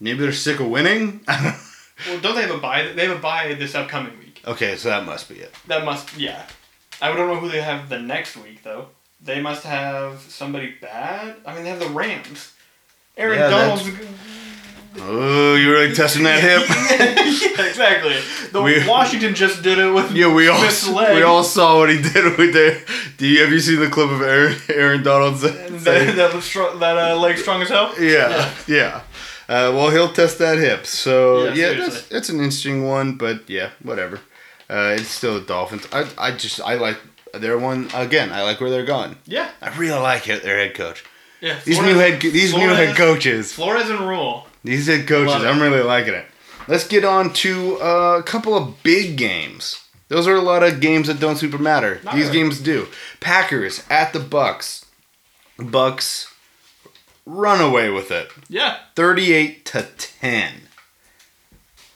D: maybe they're sick of winning.
E: well, don't they have a bye? They have a bye this upcoming week.
D: Okay, so that must be it.
E: That must, yeah. I don't know who they have the next week though. They must have somebody bad. I mean, they have the Rams. Aaron
D: Yeah,
E: Donald's.
D: Oh, you're really testing that hip.
E: yeah, exactly. The
D: We-
E: Washington just did it with
D: yeah, we all
E: leg.
D: we all saw what he did with the. Do you have you seen the clip of Aaron Aaron Donald's?
E: that that, was that uh, leg strong as hell.
D: yeah, yeah. Uh, well, he'll test that hip. So
E: Yeah,
D: yeah, that's, that's an interesting one. But yeah, whatever. Uh, it's still the Dolphins. I I just I like their one again. I like where they're going.
E: Yeah,
D: I really like it, their head coach.
E: yeah.
D: These new head these new head coaches.
E: Flores and Rhule.
D: These head coaches, I'm really liking it. Let's get on to uh, a couple of big games. Those are a lot of games that don't super matter.
E: Not
D: These
E: really.
D: games do. Packers at the Bucs. Bucs run away with it.
E: Yeah,
D: 38 to 10.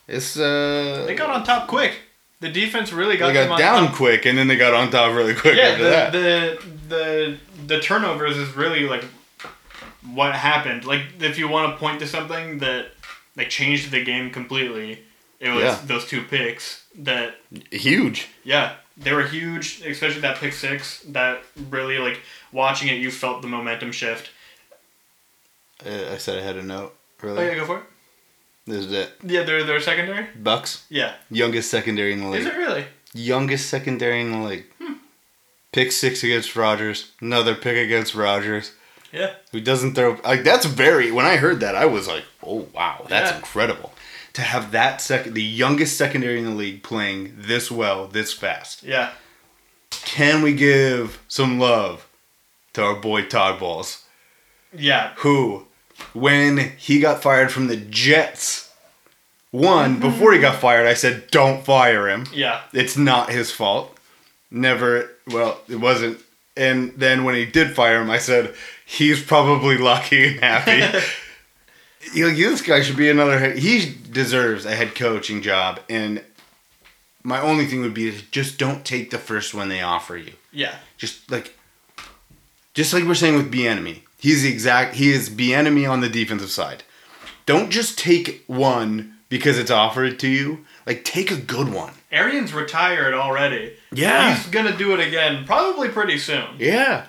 D: It's uh
E: they got on top quick. The defense really got
D: they got down
E: top.
D: quick and then they got on top really quick
E: Yeah, the, the the the turnovers is really like what happened. Like if you want to point to something that like changed the game completely, it was
D: Yeah.
E: those two picks that
D: Huge.
E: yeah, they were huge, especially that pick six that really like watching it you felt the momentum shift.
D: Uh, I said I had a note
E: Really?
D: Oh
E: yeah, go for it.
D: This is it.
E: Yeah, they're they're secondary?
D: Bucs,
E: Yeah.
D: youngest secondary in the league.
E: Is it really?
D: youngest secondary in the league. Pick six against Rodgers. Another pick against Rodgers.
E: Yeah.
D: Who doesn't throw like that's very when I heard that I was like, oh wow, that's
E: Yeah.
D: incredible. To have that second the youngest secondary in the league playing this well, this fast.
E: Yeah.
D: Can we give some love to our boy Todd Bowles?
E: Yeah.
D: Who, when he got fired from the Jets, one, mm-hmm. before he got fired, I said, Don't fire him.
E: Yeah.
D: It's not his fault. Never, well, it wasn't. And then when he did fire him, I said, He's probably lucky and happy. you know, this guy should be another head. He deserves a head coaching job. And my only thing would be is just don't take the first one they offer you
E: Yeah.
D: just like just like we're saying with Bieniemy. He's the exact he is Bieniemy on the defensive side. Don't just take one because it's offered to you. Like take a good one.
E: Arians retired already.
D: Yeah.
E: He's gonna do it again, probably pretty soon.
D: Yeah.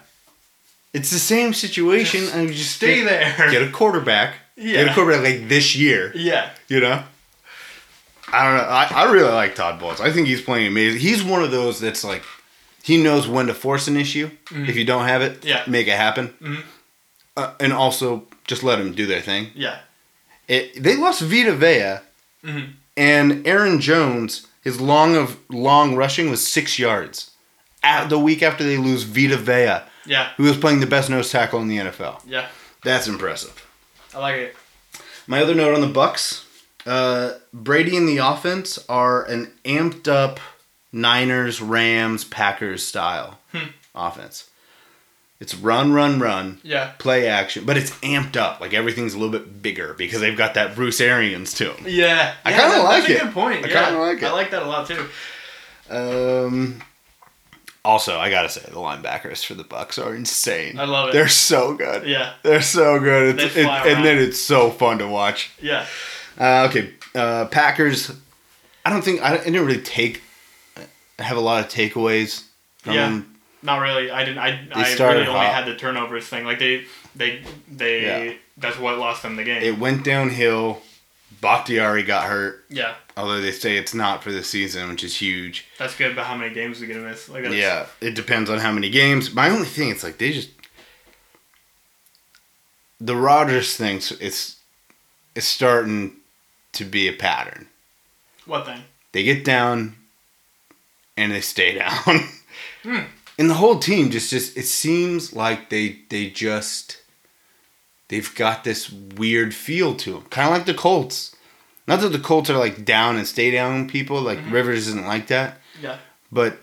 D: It's the same situation
E: Just
D: and you just
E: Stay
D: get,
E: there.
D: Get a quarterback.
E: Yeah.
D: Get a quarterback like this year.
E: Yeah.
D: You know? I don't know. I, I really like Todd Bowles. I think he's playing amazing. He's one of those that's like he knows when to force an issue. If you don't have it,
E: Yeah.
D: make it happen.
E: Mm-hmm.
D: Uh, and also just let them do their thing.
E: Yeah.
D: It, they lost Vita Vea,
E: mm-hmm.
D: and Aaron Jones. His long of long rushing was six yards. At the week after they lose Vita Vea,
E: Yeah.
D: who was playing the best nose tackle in the NFL.
E: Yeah.
D: That's impressive.
E: I like it.
D: My other note on the Bucs: uh, Brady and the offense are an amped up Niners, Rams, Packers style
E: Hmm.
D: offense. It's run, run, run,
E: Yeah.
D: play action, but it's amped up. Like everything's a little bit bigger because they've got that Bruce Arians to them.
E: Yeah.
D: I
E: Yeah,
D: kinda
E: that-
D: like
E: that's
D: it.
E: a good point.
D: I
E: yeah.
D: kinda like it.
E: I like that a lot too.
D: Um. Also, I gotta say the linebackers for the Bucs are insane.
E: I love it.
D: They're so good.
E: Yeah.
D: They're so good. It's,
E: They
D: it, and then it's so fun to watch.
E: Yeah.
D: Uh, okay, uh, Packers. I don't think I, I didn't really take have a lot of takeaways. From
E: Yeah.
D: them.
E: Not really. I didn't. I, I really only
D: hot.
E: had the turnovers thing. Like they, they, they.
D: Yeah.
E: That's what lost them the game.
D: It went downhill. Bakhtiari got hurt,
E: yeah.
D: Although they say it's not for the season, which is huge.
E: That's good. But how many games are they gonna miss? Like
D: Yeah, it depends on how many games. My only thing, it's like they just the Rodgers thing. It's it's starting to be a pattern.
E: What thing?
D: They get down and they stay down.
E: Hmm.
D: And the whole team just just it seems like they they just they've got this weird feel to them. Kind of like the Colts. Not that the Colts are like down and stay down people, like
E: Mm-hmm.
D: Rivers isn't like that,
E: Yeah.
D: but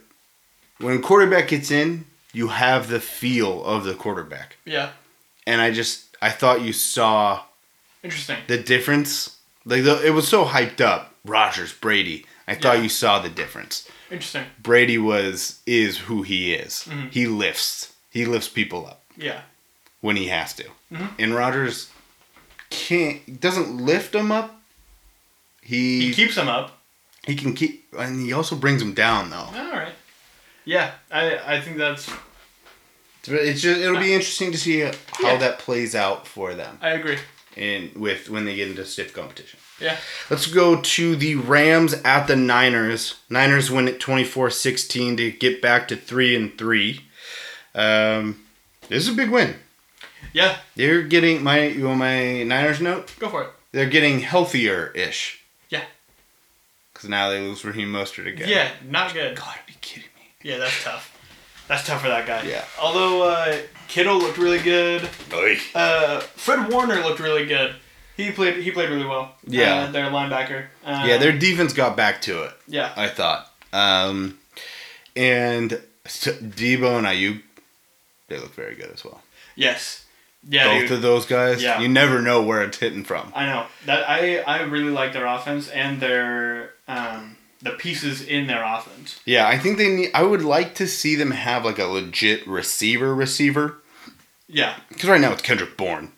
D: when a quarterback gets in, you have the feel of the quarterback.
E: Yeah.
D: And I just I thought you saw
E: Interesting.
D: the difference. Like the, it was so hyped up. Rodgers, Brady. I thought
E: Yeah.
D: you saw the difference.
E: Interesting.
D: Brady was is who he is.
E: Mhm.
D: He lifts. He lifts people up
E: Yeah.
D: when he has to.
E: Mhm.
D: And Rodgers can't doesn't lift them up. He
E: He keeps them up.
D: he can keep and he also brings them down though.
E: All right. Yeah. I I think that's.
D: It's just it'll be interesting to see how
E: Yeah.
D: that plays out for them
E: I agree.
D: and with when they get into stiff competition.
E: Yeah.
D: Let's go to the Rams at the Niners. Niners win at 24-16 to get back to 3 and 3. Um, this is a big win.
E: Yeah.
D: They're getting my you want my Niners note?
E: Go for it.
D: They're getting healthier ish. Cuz now they lose Raheem Mostert again.
E: Yeah. Not good.
D: Gotta be kidding me.
E: Yeah. That's tough. That's tough for that guy.
D: Yeah.
E: Although uh, Kittle looked really good.
D: Oy.
E: Uh, Fred Warner looked really good. He played. He played really well.
D: Yeah.
E: Uh, their linebacker. Uh,
D: Yeah, their defense got back to it.
E: Yeah.
D: I thought. Um, and Deebo and Aiyuk, they look very good as well.
E: Yes. Yeah.
D: Both
E: dude.
D: of those guys,
E: Yeah.
D: you never know where it's hitting from.
E: I know that I I really like their offense and their um the pieces in their offense.
D: Yeah, I think they need. I would like to see them have like a legit receiver receiver
E: Yeah.
D: because right now it's Kendrick Bourne.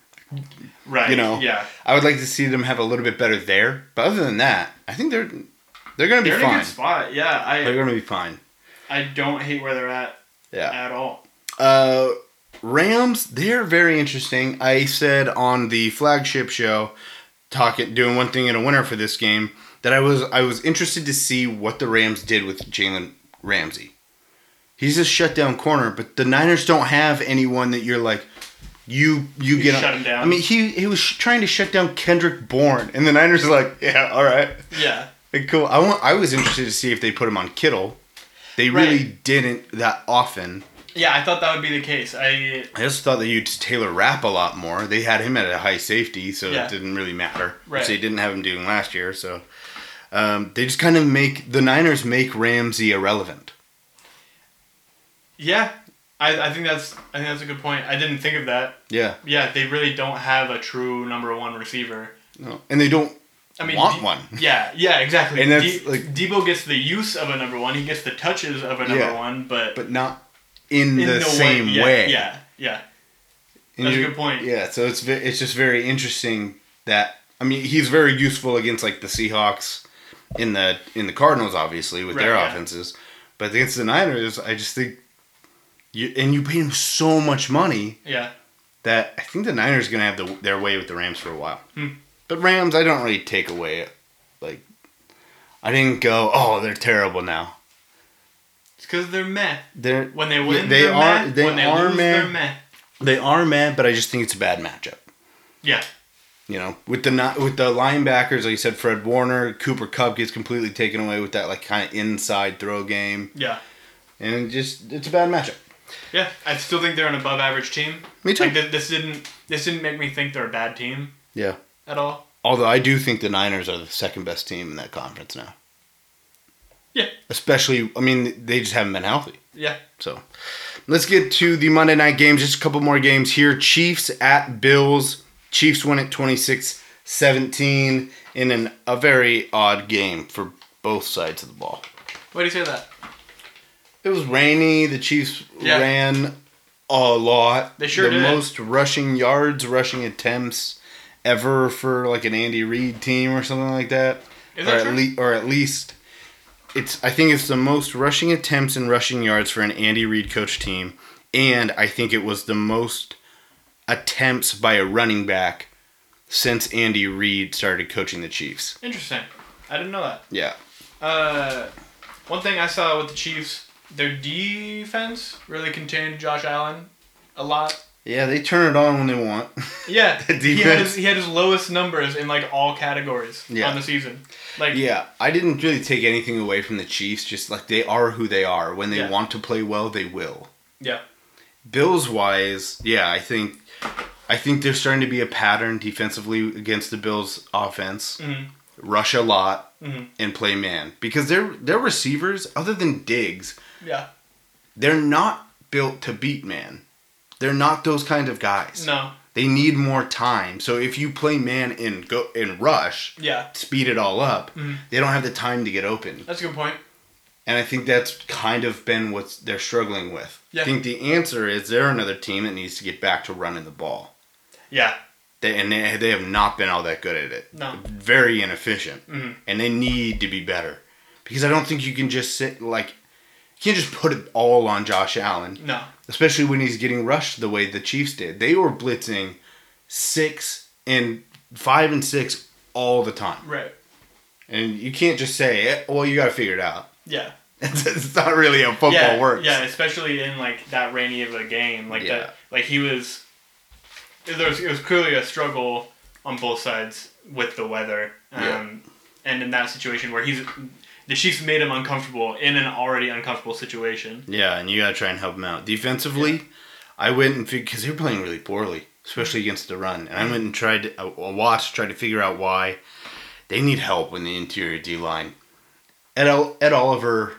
E: Right.
D: You know,
E: Yeah.
D: I would like to see them have a little bit better there. But other than that, I think they're they're gonna be
E: They're in a
D: fine.
E: good spot. Yeah. I, they're
D: gonna be fine.
E: I don't hate where they're at
D: Yeah.
E: at all.
D: Uh, Rams, they're very interesting. I said on the flagship show, talking doing one thing in a winner for this game, that I was I was interested to see what the Rams did with Jalen Ramsey. He's a shutdown corner, but the Niners don't have anyone that you're like, you you get
E: shut him down.
D: I mean, he he was sh- trying to shut down Kendrick Bourne, and the Niners are like, yeah, all right,
E: Yeah.
D: Like, cool. I want. I was interested to see if they put him on Kittle. They really
E: Right.
D: didn't that often.
E: Yeah, I thought that would be the case. I
D: I just thought they used Taylor Rapp a lot more. They had him at a high safety, so
E: Yeah.
D: it didn't really matter.
E: Right.
D: Which they didn't have him doing last year. So um, they just kind of make the Niners make Ramsey irrelevant.
E: yeah, I, I think that's I think that's a good point. I didn't think of that.
D: Yeah.
E: Yeah, they really don't have a true number one receiver.
D: No. And they don't
E: I mean,
D: want
E: De-
D: one.
E: Yeah, yeah, exactly.
D: And that's,
E: De-
D: like-
E: Deebo gets the use of a number one. He gets the touches of a number
D: Yeah,
E: one, but,
D: but not in,
E: in
D: the, same
E: yeah,
D: way.
E: Yeah, yeah.
D: And
E: That's a good point.
D: Yeah, so it's it's just very interesting that I mean he's very useful against like the Seahawks in the in the Cardinals obviously with their
E: yeah.
D: offenses, but against the Niners I just think you and you pay him so much money
E: Yeah.
D: that I think the Niners are gonna have the, their way with the Rams for a while.
E: Hmm.
D: But Rams I don't really take away like I didn't go oh they're terrible now.
E: It's because they're meh.
D: They're
E: When they win,
D: they are
E: meh.
D: they
E: when they
D: are
E: lose,
D: meh.
E: they're meh.
D: They are mad, but I just think it's a bad matchup.
E: Yeah.
D: You know, with the not with the linebackers, like you said, Fred Warner, Cooper Kupp gets completely taken away with that like kind of inside throw game,
E: Yeah.
D: and it just it's a bad matchup.
E: Yeah. I still think they're an above average team.
D: Me too.
E: Like th- this didn't this didn't make me think they're a bad team
D: Yeah.
E: at all.
D: Although I do think the Niners are the second best team in that conference now.
E: Yeah.
D: Especially, I mean, they just haven't been healthy.
E: Yeah.
D: So, let's get to the Monday night games. Just a couple more games here. Chiefs at Bills. Chiefs win it 26-17 in an, a very odd game for both sides of the ball.
E: Why do you say that?
D: It was rainy. The Chiefs
E: Yeah.
D: ran a lot.
E: They sure
D: the
E: did.
D: most rushing yards, rushing attempts ever for like an Andy Reid team or something like that.
E: Is
D: or
E: that
D: at
E: true?
D: least, or at least, it's. I think it's the most rushing attempts and rushing yards for an Andy Reid coach team, and I think it was the most attempts by a running back since Andy Reid started coaching the Chiefs.
E: Interesting. I didn't know that.
D: Yeah.
E: Uh, one thing I saw with the Chiefs, their defense really contained Josh Allen a lot.
D: Yeah, they turn it on when they want.
E: Yeah,
D: The
E: he had
D: defense.
E: his, he had his lowest numbers in like all categories
D: Yeah.
E: on the season. Like
D: Yeah, I didn't really take anything away from the Chiefs. Just like they are who they are. When they
E: Yeah.
D: want to play well, they will.
E: yeah,
D: Bills wise, yeah, I think I think there's starting to be a pattern defensively against the Bills offense.
E: Mhm.
D: Rush a lot
E: Mhm.
D: and play man because their their receivers, other than Diggs,
E: yeah,
D: they're not built to beat man. They're not those kind of guys.
E: no,
D: They need more time. So if you play man and go and rush,
E: yeah,
D: speed it all up,
E: Mhm.
D: they don't have the time to get open.
E: that's a good point.
D: And I think that's kind of been what they're struggling with.
E: Yeah.
D: I think the answer is they're another team that needs to get back to running the ball.
E: Yeah,
D: They, and they, they have not been all that good at it.
E: No.
D: Very inefficient.
E: Mhm.
D: And they need to be better. Because I don't think you can just sit, like, you can't just put it all on Josh Allen.
E: no,
D: Especially when he's getting rushed the way the Chiefs did. They were blitzing six and five and six all the time.
E: right,
D: And you can't just say, eh, well, you got to figure it out.
E: Yeah.
D: It's, not really how football
E: yeah,
D: works.
E: Yeah, especially in like that rainy of a game, like
D: Yeah.
E: that. Like he was, there was it was clearly a struggle on both sides with the weather, um,
D: Yeah.
E: and in that situation where he's the Chiefs made him uncomfortable in an already uncomfortable situation.
D: Yeah, and you got to try and help him out. Defensively, I went and because they were playing really poorly, especially against the run. And I went and tried to uh, watch, tried to figure out why they need help in the interior D line. Ed, Ed Oliver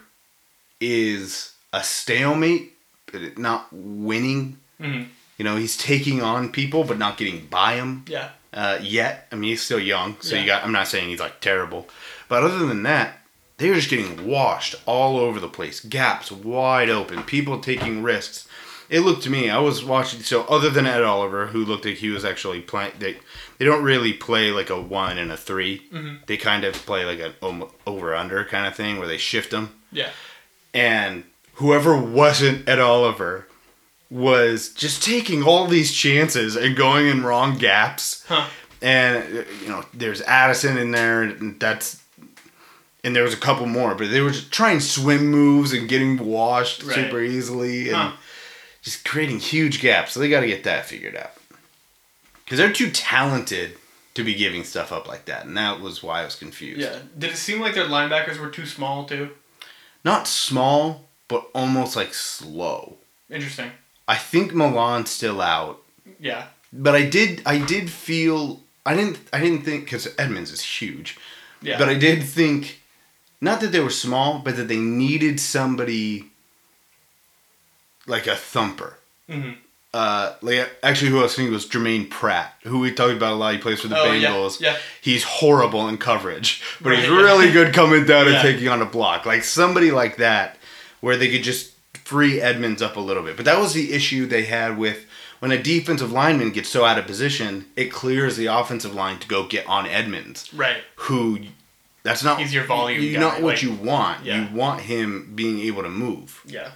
D: is a stalemate, but not winning.
E: Mhm.
D: You know, he's taking on people, but not getting by them
E: Yeah,
D: uh, yet. I mean, he's still young, so
E: Yeah.
D: you got. I'm not saying he's like terrible, but other than that, they're just getting washed all over the place. Gaps wide open. People taking risks. It looked to me. I was watching. So other than Ed Oliver, who looked like he was actually playing, they they don't really play like a one and a 3 They kind of play like an over under kind of thing where they shift them
E: yeah,
D: and whoever wasn't Ed Oliver was just taking all these chances and going in wrong gaps.
E: Huh.
D: And uh, you know, there's Addison in there, and that's and there was a couple more, but they were just trying swim moves and getting washed
E: Right.
D: super easily and
E: Huh.
D: Just creating huge gaps. So they got to get that figured out because they're too talented to be giving stuff up like that, and that was why I was confused.
E: Yeah. Did it seem like their linebackers were too small too?
D: not small, but almost like slow.
E: Interesting.
D: I think Milan's still out,
E: Yeah.
D: but I did I did feel I didn't I didn't think because Edmunds is huge,
E: Yeah.
D: but I did think not that they were small, but that they needed somebody like a thumper.
E: hmm
D: Uh, like actually, who I was thinking was Germaine Pratt, who we talked about a lot. He plays for the
E: Oh,
D: Bengals.
E: yeah.
D: He's horrible in coverage, but he's
E: Right, yeah.
D: really good coming down and taking on a block. Like somebody like that, where they could just free Edmunds up a little bit. But that was the issue they had with when a defensive lineman gets so out of position, it clears the offensive line to go get on Edmunds,
E: Right.
D: who that's not
E: He's your volume
D: You
E: guy,
D: not what
E: like-
D: you want.
E: Yeah.
D: You want him being able to move.
E: Yeah.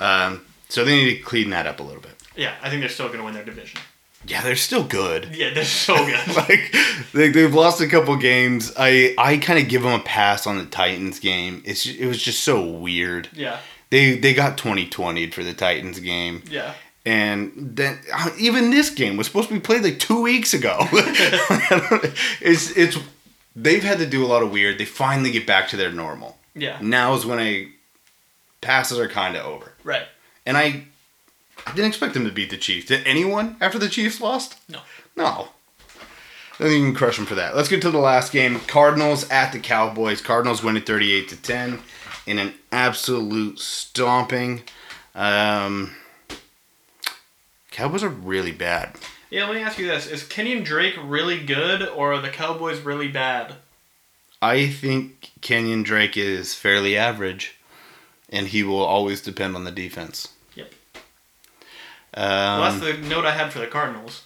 D: Um, so they need to clean that up a little bit.
E: Yeah. I think they're still going to win their division.
D: Yeah, they're still good.
E: Yeah, they're so good.
D: like they, they've lost a couple games. I I kind of give them a pass on the Titans game. It's it was just so weird.
E: yeah.
D: They they got 2020 for the Titans game,
E: Yeah.
D: and then uh, even this game was supposed to be played like two weeks ago. it's it's they've had to do a lot of weird. They finally get back to their normal.
E: Yeah.
D: Now is when I passes are kind of over,
E: Right.
D: And I I didn't expect them to beat the Chiefs. Did anyone after the Chiefs lost?
E: No.
D: No. I think you can crush them for that. Let's get to the last game. Cardinals at the Cowboys. Cardinals win it 38 to 10 in an absolute stomping. Um, Cowboys are really bad.
E: Yeah, let me ask you this: Is Kenyan Drake really good, or are the Cowboys really bad?
D: I think Kenyan Drake is fairly average, and he will always depend on the defense. Um,
E: Well, that's the note I had for the Cardinals.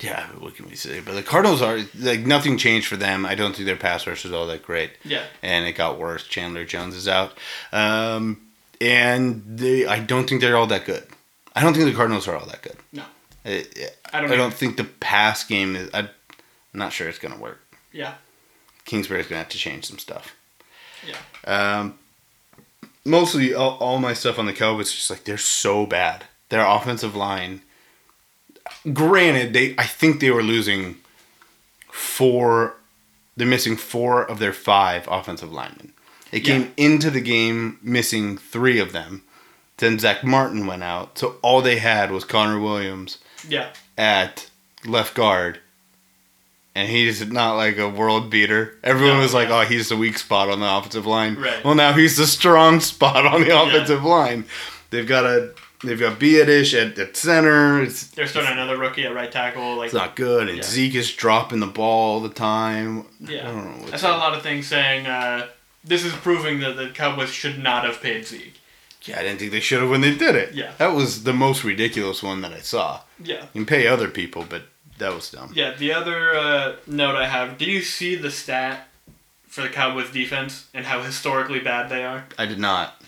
D: yeah, what can we say? But the Cardinals are like nothing changed for them. I don't think their pass rush is all that great.
E: Yeah.
D: and it got worse. Chandler Jones is out, um, and they, I don't think they're all that good. I don't think the Cardinals are all that good.
E: No.
D: I,
E: I don't
D: I
E: don't,
D: think the pass game is. I, I'm not sure it's gonna work.
E: Yeah.
D: Kingsbury's gonna have to change some stuff.
E: Yeah.
D: Um, mostly all, all my stuff on the Cowboys is just like they're so bad. Their offensive line. Granted, they I think they were losing four. They're missing four of their five offensive linemen. They came
E: Yeah.
D: into the game missing three of them. Then Zack Martin went out, so all they had was Connor Williams
E: Yeah.
D: at left guard. And he's not like a world beater. Everyone
E: No,
D: was like,
E: yeah.
D: "Oh, he's the weak spot on the offensive line."
E: Right.
D: Well, now he's the strong spot on the offensive line. They've got a they've got Biadasz at, at center. It's,
E: They're starting another rookie at right tackle. Like
D: it's not good, and
E: Yeah.
D: Zeke is dropping the ball all the time. I
E: Yeah.
D: don't know.
E: I saw a lot of things saying uh, this is proving that the Cowboys should not have paid Zeke.
D: yeah, I didn't think they should have when they did it.
E: Yeah.
D: that was the most ridiculous one that I saw.
E: Yeah.
D: You can pay other people, but that was dumb.
E: Yeah. The other uh, note I have: Did you see the stat for the Cowboys defense and how historically bad they are?
D: I did not.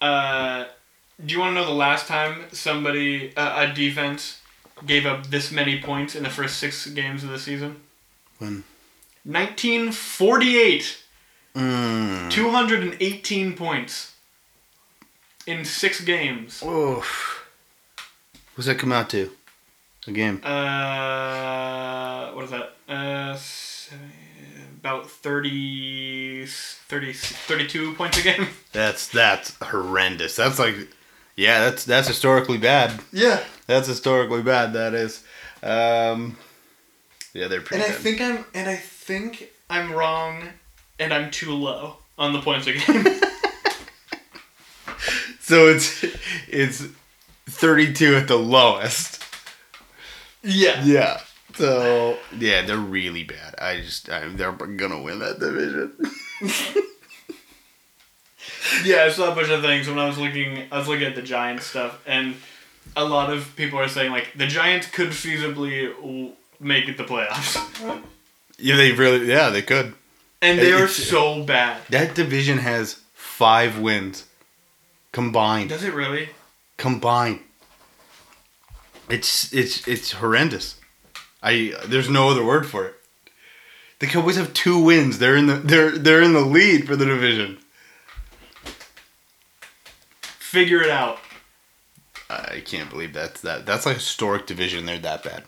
E: Uh, do you want to know the last time somebody uh, a defense gave up this many points in the first six games of the season?
D: When?
E: 1948.
D: Mm.
E: 218 points in six games.
D: Oof. What's that come out to? A game.
E: Uh, what is that? Uh, about 30, 30, 32 points a game.
D: That's that's horrendous. That's like, yeah, that's that's historically bad.
E: Yeah.
D: That's historically bad. That is. Um, yeah, they're pretty.
E: And I think I'm and I think I'm wrong and I'm too low on the points again.
D: so. It's it's thirty two at the lowest.
E: yeah.
D: Yeah. So yeah, they're really bad. I just I, they're gonna win that division.
E: Yeah, I saw a bunch of things when I was looking. I was looking at the Giants stuff, and a lot of people are saying like the Giants could feasibly w- make it the playoffs,
D: yeah, they really. Yeah, they could.
E: and they are so bad.
D: That division has five wins combined.
E: Does it really?
D: combined. It's it's it's horrendous. I there's no other word for it. The Cowboys have two wins. They're in the they're they're in the lead for the division.
E: Figure it out.
D: I can't believe that's that. That's a historic division. They're that bad.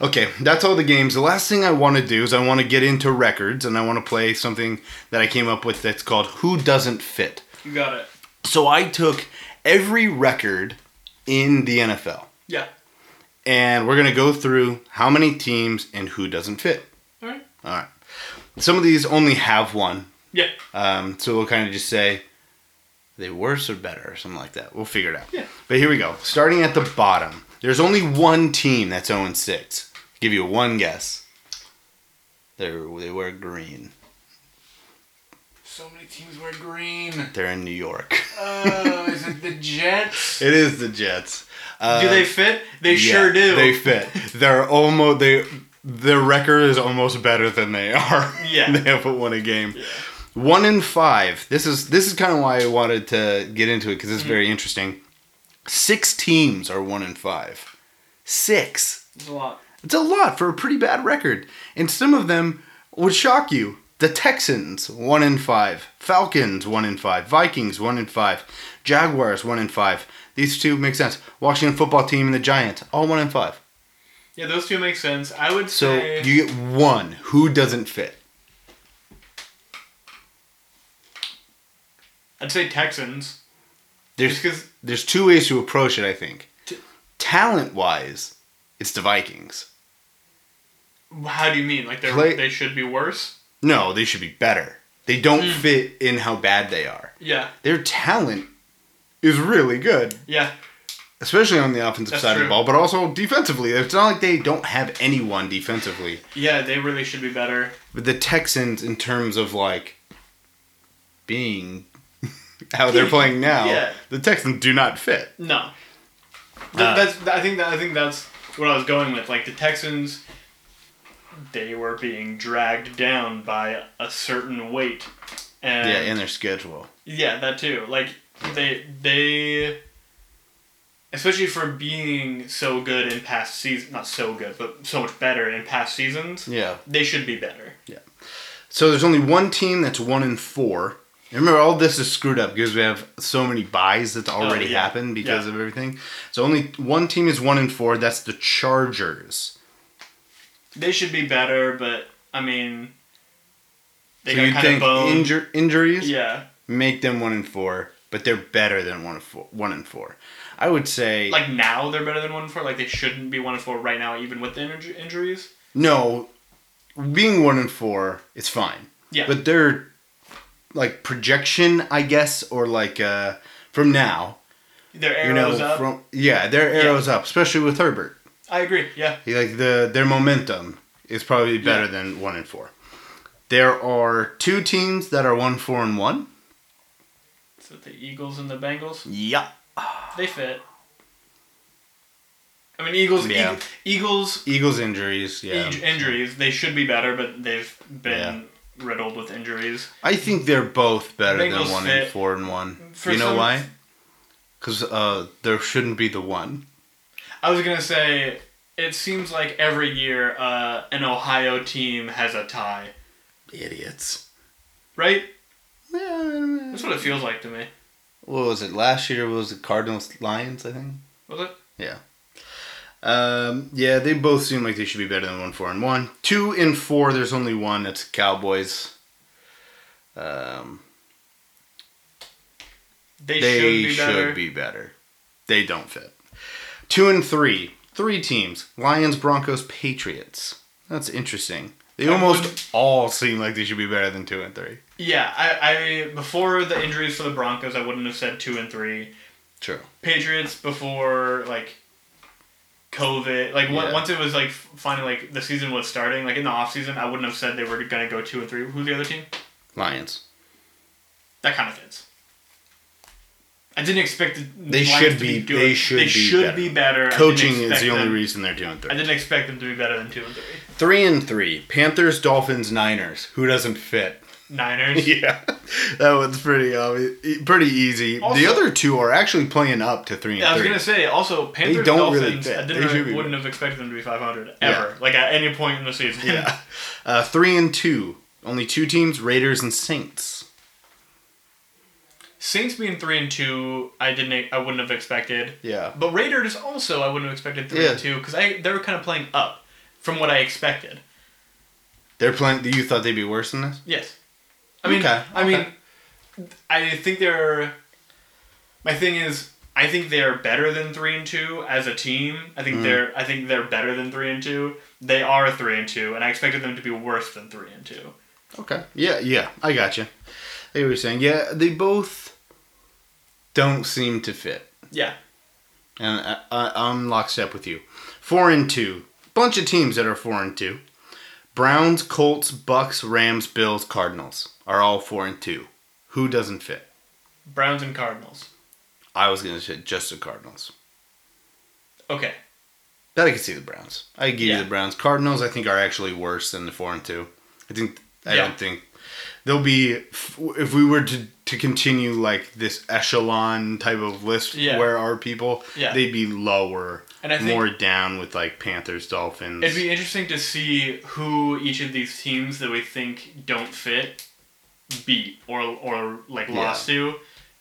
D: Okay, that's all the games. The last thing I want to do is I want to get into records and I want to play something that I came up with that's called Who Doesn't Fit.
E: You got it.
D: So I took every record in the NFL
E: Yeah.
D: and we're going to go through how many teams and who doesn't fit.
E: All right.
D: All right. Some of these only have one.
E: Yeah.
D: Um, so we'll kind of just say, they worse or better or something like that. We'll figure it out.
E: Yeah.
D: But here we go. Starting at the bottom, there's only one team that's 0 6. Give you one guess. They're, they wear green.
F: So many teams wear green.
D: They're in New York.
F: Oh, is it the Jets?
D: it is the Jets. Uh,
E: do they fit? They
D: yeah,
E: sure do.
D: They fit. They're almost they. Their record is almost better than they are.
E: Yeah.
D: they haven't won a game. One in five. This is this is kind of why I wanted to get into it because it's mm-hmm. very interesting. Six teams are one in five. Six.
E: It's a lot.
D: It's a lot for a pretty bad record, and some of them would shock you. The Texans one in five, Falcons one in five, Vikings one in five, Jaguars one in five. These two make sense. Washington football team and the Giants all one in five.
E: Yeah, those two make sense. I would
D: So
E: say
D: you get one. Who doesn't fit?
E: I'd say Texans.
D: There's there's two ways to approach it. I think.
E: T-
D: Talent wise, it's the Vikings.
E: how do you mean? Like they
D: Play-
E: they should be worse?
D: No, they should be better. They don't
E: Hmm.
D: fit in how bad they are.
E: Yeah.
D: Their talent is really good,
E: Yeah.
D: especially on the offensive
E: That's
D: side of the ball, but also defensively. It's not like they don't have anyone defensively.
E: Yeah, they really should be better.
D: But the Texans, in terms of like being how they're playing now,
E: Yeah.
D: the Texans do not fit.
E: No.
D: Uh,
E: that's I think that I think that's what I was going with. Like the Texans they were being dragged down by a certain weight. And
D: yeah, in their schedule.
E: Yeah, that too. Like they they especially for being so good in past seasons, not so good, but so much better in past seasons.
D: Yeah.
E: They should be better. Yeah.
D: So there's only one team that's one in four. And Remember, all this is screwed up because we have so many byes that's oh, already
E: Oh, yeah.
D: happened because
E: Yeah.
D: of everything. So only one team is one in four. That's the Chargers.
E: They should be better, but I mean they
D: so
E: got
D: you
E: kind of
D: think
E: bone.
D: injur- injuries
E: yeah.
D: make them one in four, but they're better than one in four. One in four. I would say
E: Like now they're better than one and four. Like they shouldn't be one and four right now, even with the inju- injuries.
D: no. Being one in four it's fine.
E: Yeah.
D: But they're like projection, I guess, or like uh, from now.
E: Their
D: You know,
E: arrows up.
D: from yeah, their arrows up, especially with Herbert.
E: I agree. Yeah.
D: He- Like the their momentum is probably better
E: Yeah.
D: than one and four. There are two teams that are one four and one.
E: So the Eagles and the Bengals,
D: Yeah.
E: they fit. I mean, Eagles.
D: Yeah.
E: Eag- Eagles.
D: Eagles injuries. Yeah.
E: Injuries. They should be better, but they've been riddled with injuries.
D: I think they're both better than
E: Bengals
D: one and four and one.
E: For
D: you know
E: some-
D: why? Because uh, there shouldn't be the one.
E: I was gonna say it seems like every year uh, an Ohio team has a tie,
D: Idiots.
E: right?
D: Yeah.
E: That's what it feels like to me.
D: What was it? Last year was the Cardinals Lions, I think.
E: Was it?
D: Yeah. Um, yeah, they both seem like they should be better than one, four, and one. Two and four, there's only one. That's Cowboys. Um,
E: They,
D: they
E: should be
D: should
E: better.
D: be better. They don't fit. Two and three, three teams: Lions, Broncos, Patriots. That's interesting. They
E: I
D: almost
E: would-
D: all seem like they should be better than two and three.
E: Yeah, I, I before the injuries for the Broncos, I wouldn't have said two and three.
D: True.
E: Patriots before like COVID, like
D: Yeah.
E: once it was like finally like the season was starting, like in the off season, I wouldn't have said they were gonna go two and three. Who's the other team?
D: Lions.
E: That kind of fits. I didn't expect the
D: They
E: Lions
D: should
E: to
D: be-
E: doing-
D: they should
E: they
D: be
E: should
D: better.
E: be better.
D: Coaching is the only
E: them-
D: reason they're two and three.
E: I didn't expect them to be better than two and three.
D: Three and three. Panthers, Dolphins, Niners. Who doesn't fit?
E: Niners.
D: Yeah, that one's pretty obvious, pretty easy. the other two are actually playing up to three and
E: Yeah, I was gonna say also Panthers
D: don't really
E: Dolphins.
D: fit.
E: I didn't wouldn't have expected them to be 500 ever,
D: Yeah.
E: like at any point in the season.
D: yeah, uh, three and two. Only two teams: Raiders and Saints.
E: Saints being three and two, I didn't, I wouldn't have expected.
D: Yeah.
E: But Raiders also, I wouldn't have expected three
D: Yeah.
E: and two because I they were kind of playing up from what I expected.
D: They're playing. You thought they'd be worse than this?
E: Yes. I mean,
D: Okay,
E: I
D: okay.
E: mean, I think they're. My thing is, I think they're better than three and two as a team. I
D: Mm.
E: think they're. I think they're better than three and two. They are three and two, and I expected them to be worse than three and two.
D: Okay. Yeah, yeah, I got you. I get what you're saying. Yeah, they both don't seem to fit,
E: Yeah.
D: and I, I, I'm lockstep with you. Four and two, bunch of teams that are four and two. Browns, Colts, Bucs, Rams, Bills, Cardinals are all four and two. Who doesn't fit?
E: Browns and Cardinals.
D: I was gonna say just the Cardinals.
E: Okay.
D: But I can see the Browns. I give
E: Yeah.
D: you the Browns. Cardinals, I think, are actually worse than the four and two. I think. I
E: Yeah.
D: don't think they'll be. If we were to to continue like this echelon type of list,
E: Yeah.
D: where are people?
E: Yeah.
D: They'd be lower,
E: And I think-
D: more down with like Panthers, Dolphins.
E: It'd be interesting to see who each of these teams that we think don't fit beat or or like
D: Yeah.
E: lost to.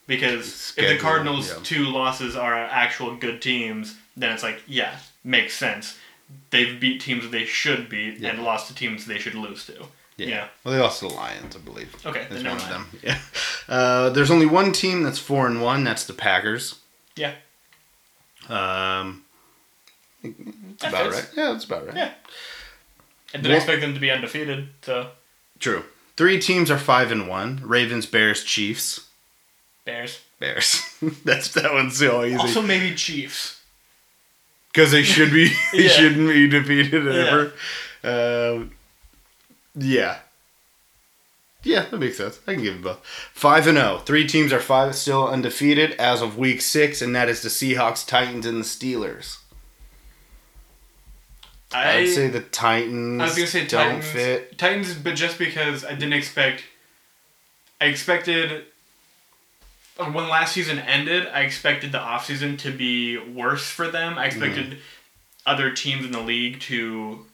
E: Because if the Cardinals'
D: yeah.
E: two losses are actual good teams, then it's like, yeah, makes sense. They've beat teams they should beat
D: Yeah.
E: and lost to teams they should lose to. Yeah. yeah.
D: Well, they lost to the Lions, I believe.
E: Okay,
D: That's one of them. Yeah. Uh, there's only one team that's four and one. That's the Packers.
E: Yeah.
D: Um. That's about
E: fits.
D: right. Yeah, that's about right.
E: Yeah. I didn't
D: Well-
E: expect them to be undefeated, so
D: True. Three teams are five and one: Ravens, Bears, Chiefs.
E: Bears.
D: Bears. That's that one's so easy.
E: Also maybe Chiefs.
D: Because they should be, they
E: Yeah.
D: shouldn't be defeated
E: Yeah.
D: ever. Um, yeah. Yeah, that makes sense. I can give it both. Five and zero. Three teams are five still undefeated as of week six, and that is the Seahawks, Titans, and the Steelers.
E: I,
D: I'd say the Titans.
E: I was gonna say
D: don't
E: Titans.
D: fit.
E: Titans, but just because I didn't expect, I expected. When last season ended, I expected the offseason to be worse for them. I expected
D: Mm-hmm.
E: other teams in the league to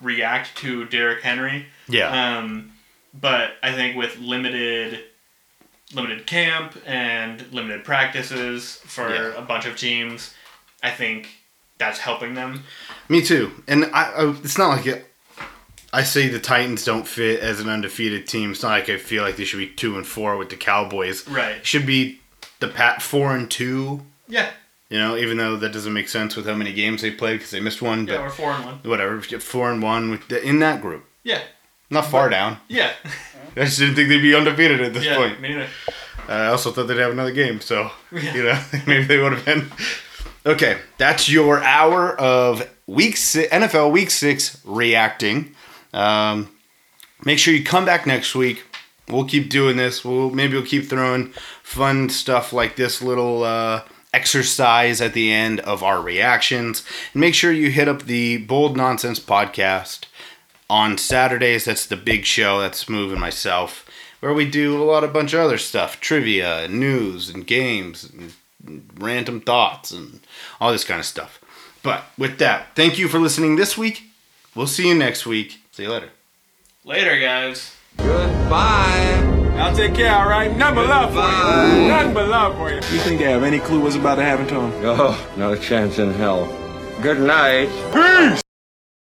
E: react to Derrick Henry.
D: Yeah.
E: Um, but I think with limited limited camp and limited practices for
D: Yeah.
E: a bunch of teams, I think that's helping them.
D: Me too. And I, I it's not like it, I say the Titans don't fit as an undefeated team. It's not like I feel like they should be two and four with the Cowboys.
E: Right.
D: Should be the Pat four and two.
E: Yeah.
D: You know, even though that doesn't make sense with how many games they played because they missed one.
E: Yeah, we're four and one.
D: whatever, get four and one with the, in that group.
E: Yeah.
D: Not far down.
E: Yeah.
D: I just didn't think they'd be undefeated at this
E: yeah.
D: point.
E: Me neither.
D: I also thought they'd have another game, so
E: Yeah.
D: you know maybe they would have been. Okay, that's your hour of week NFL Week Six reacting. Um, make sure you come back next week. We'll keep doing this. We'll maybe we'll keep throwing fun stuff like this little uh, exercise at the end of our reactions. And make sure you hit up the Bold Nonsense podcast on Saturdays. That's the big show. That's moving myself, where we do a lot of bunch of other stuff, trivia, and news, and games, and random thoughts, and all this kind of stuff. But with that, thank you for listening this week. We'll see you next week. See you later.
E: Later, guys.
G: Goodbye.
H: I'll take care, all right? Nothing but love for you. Nothing but love for you. You think they have any clue what's about to happen to him?
G: Oh, not a chance in hell. Good night.
H: Peace!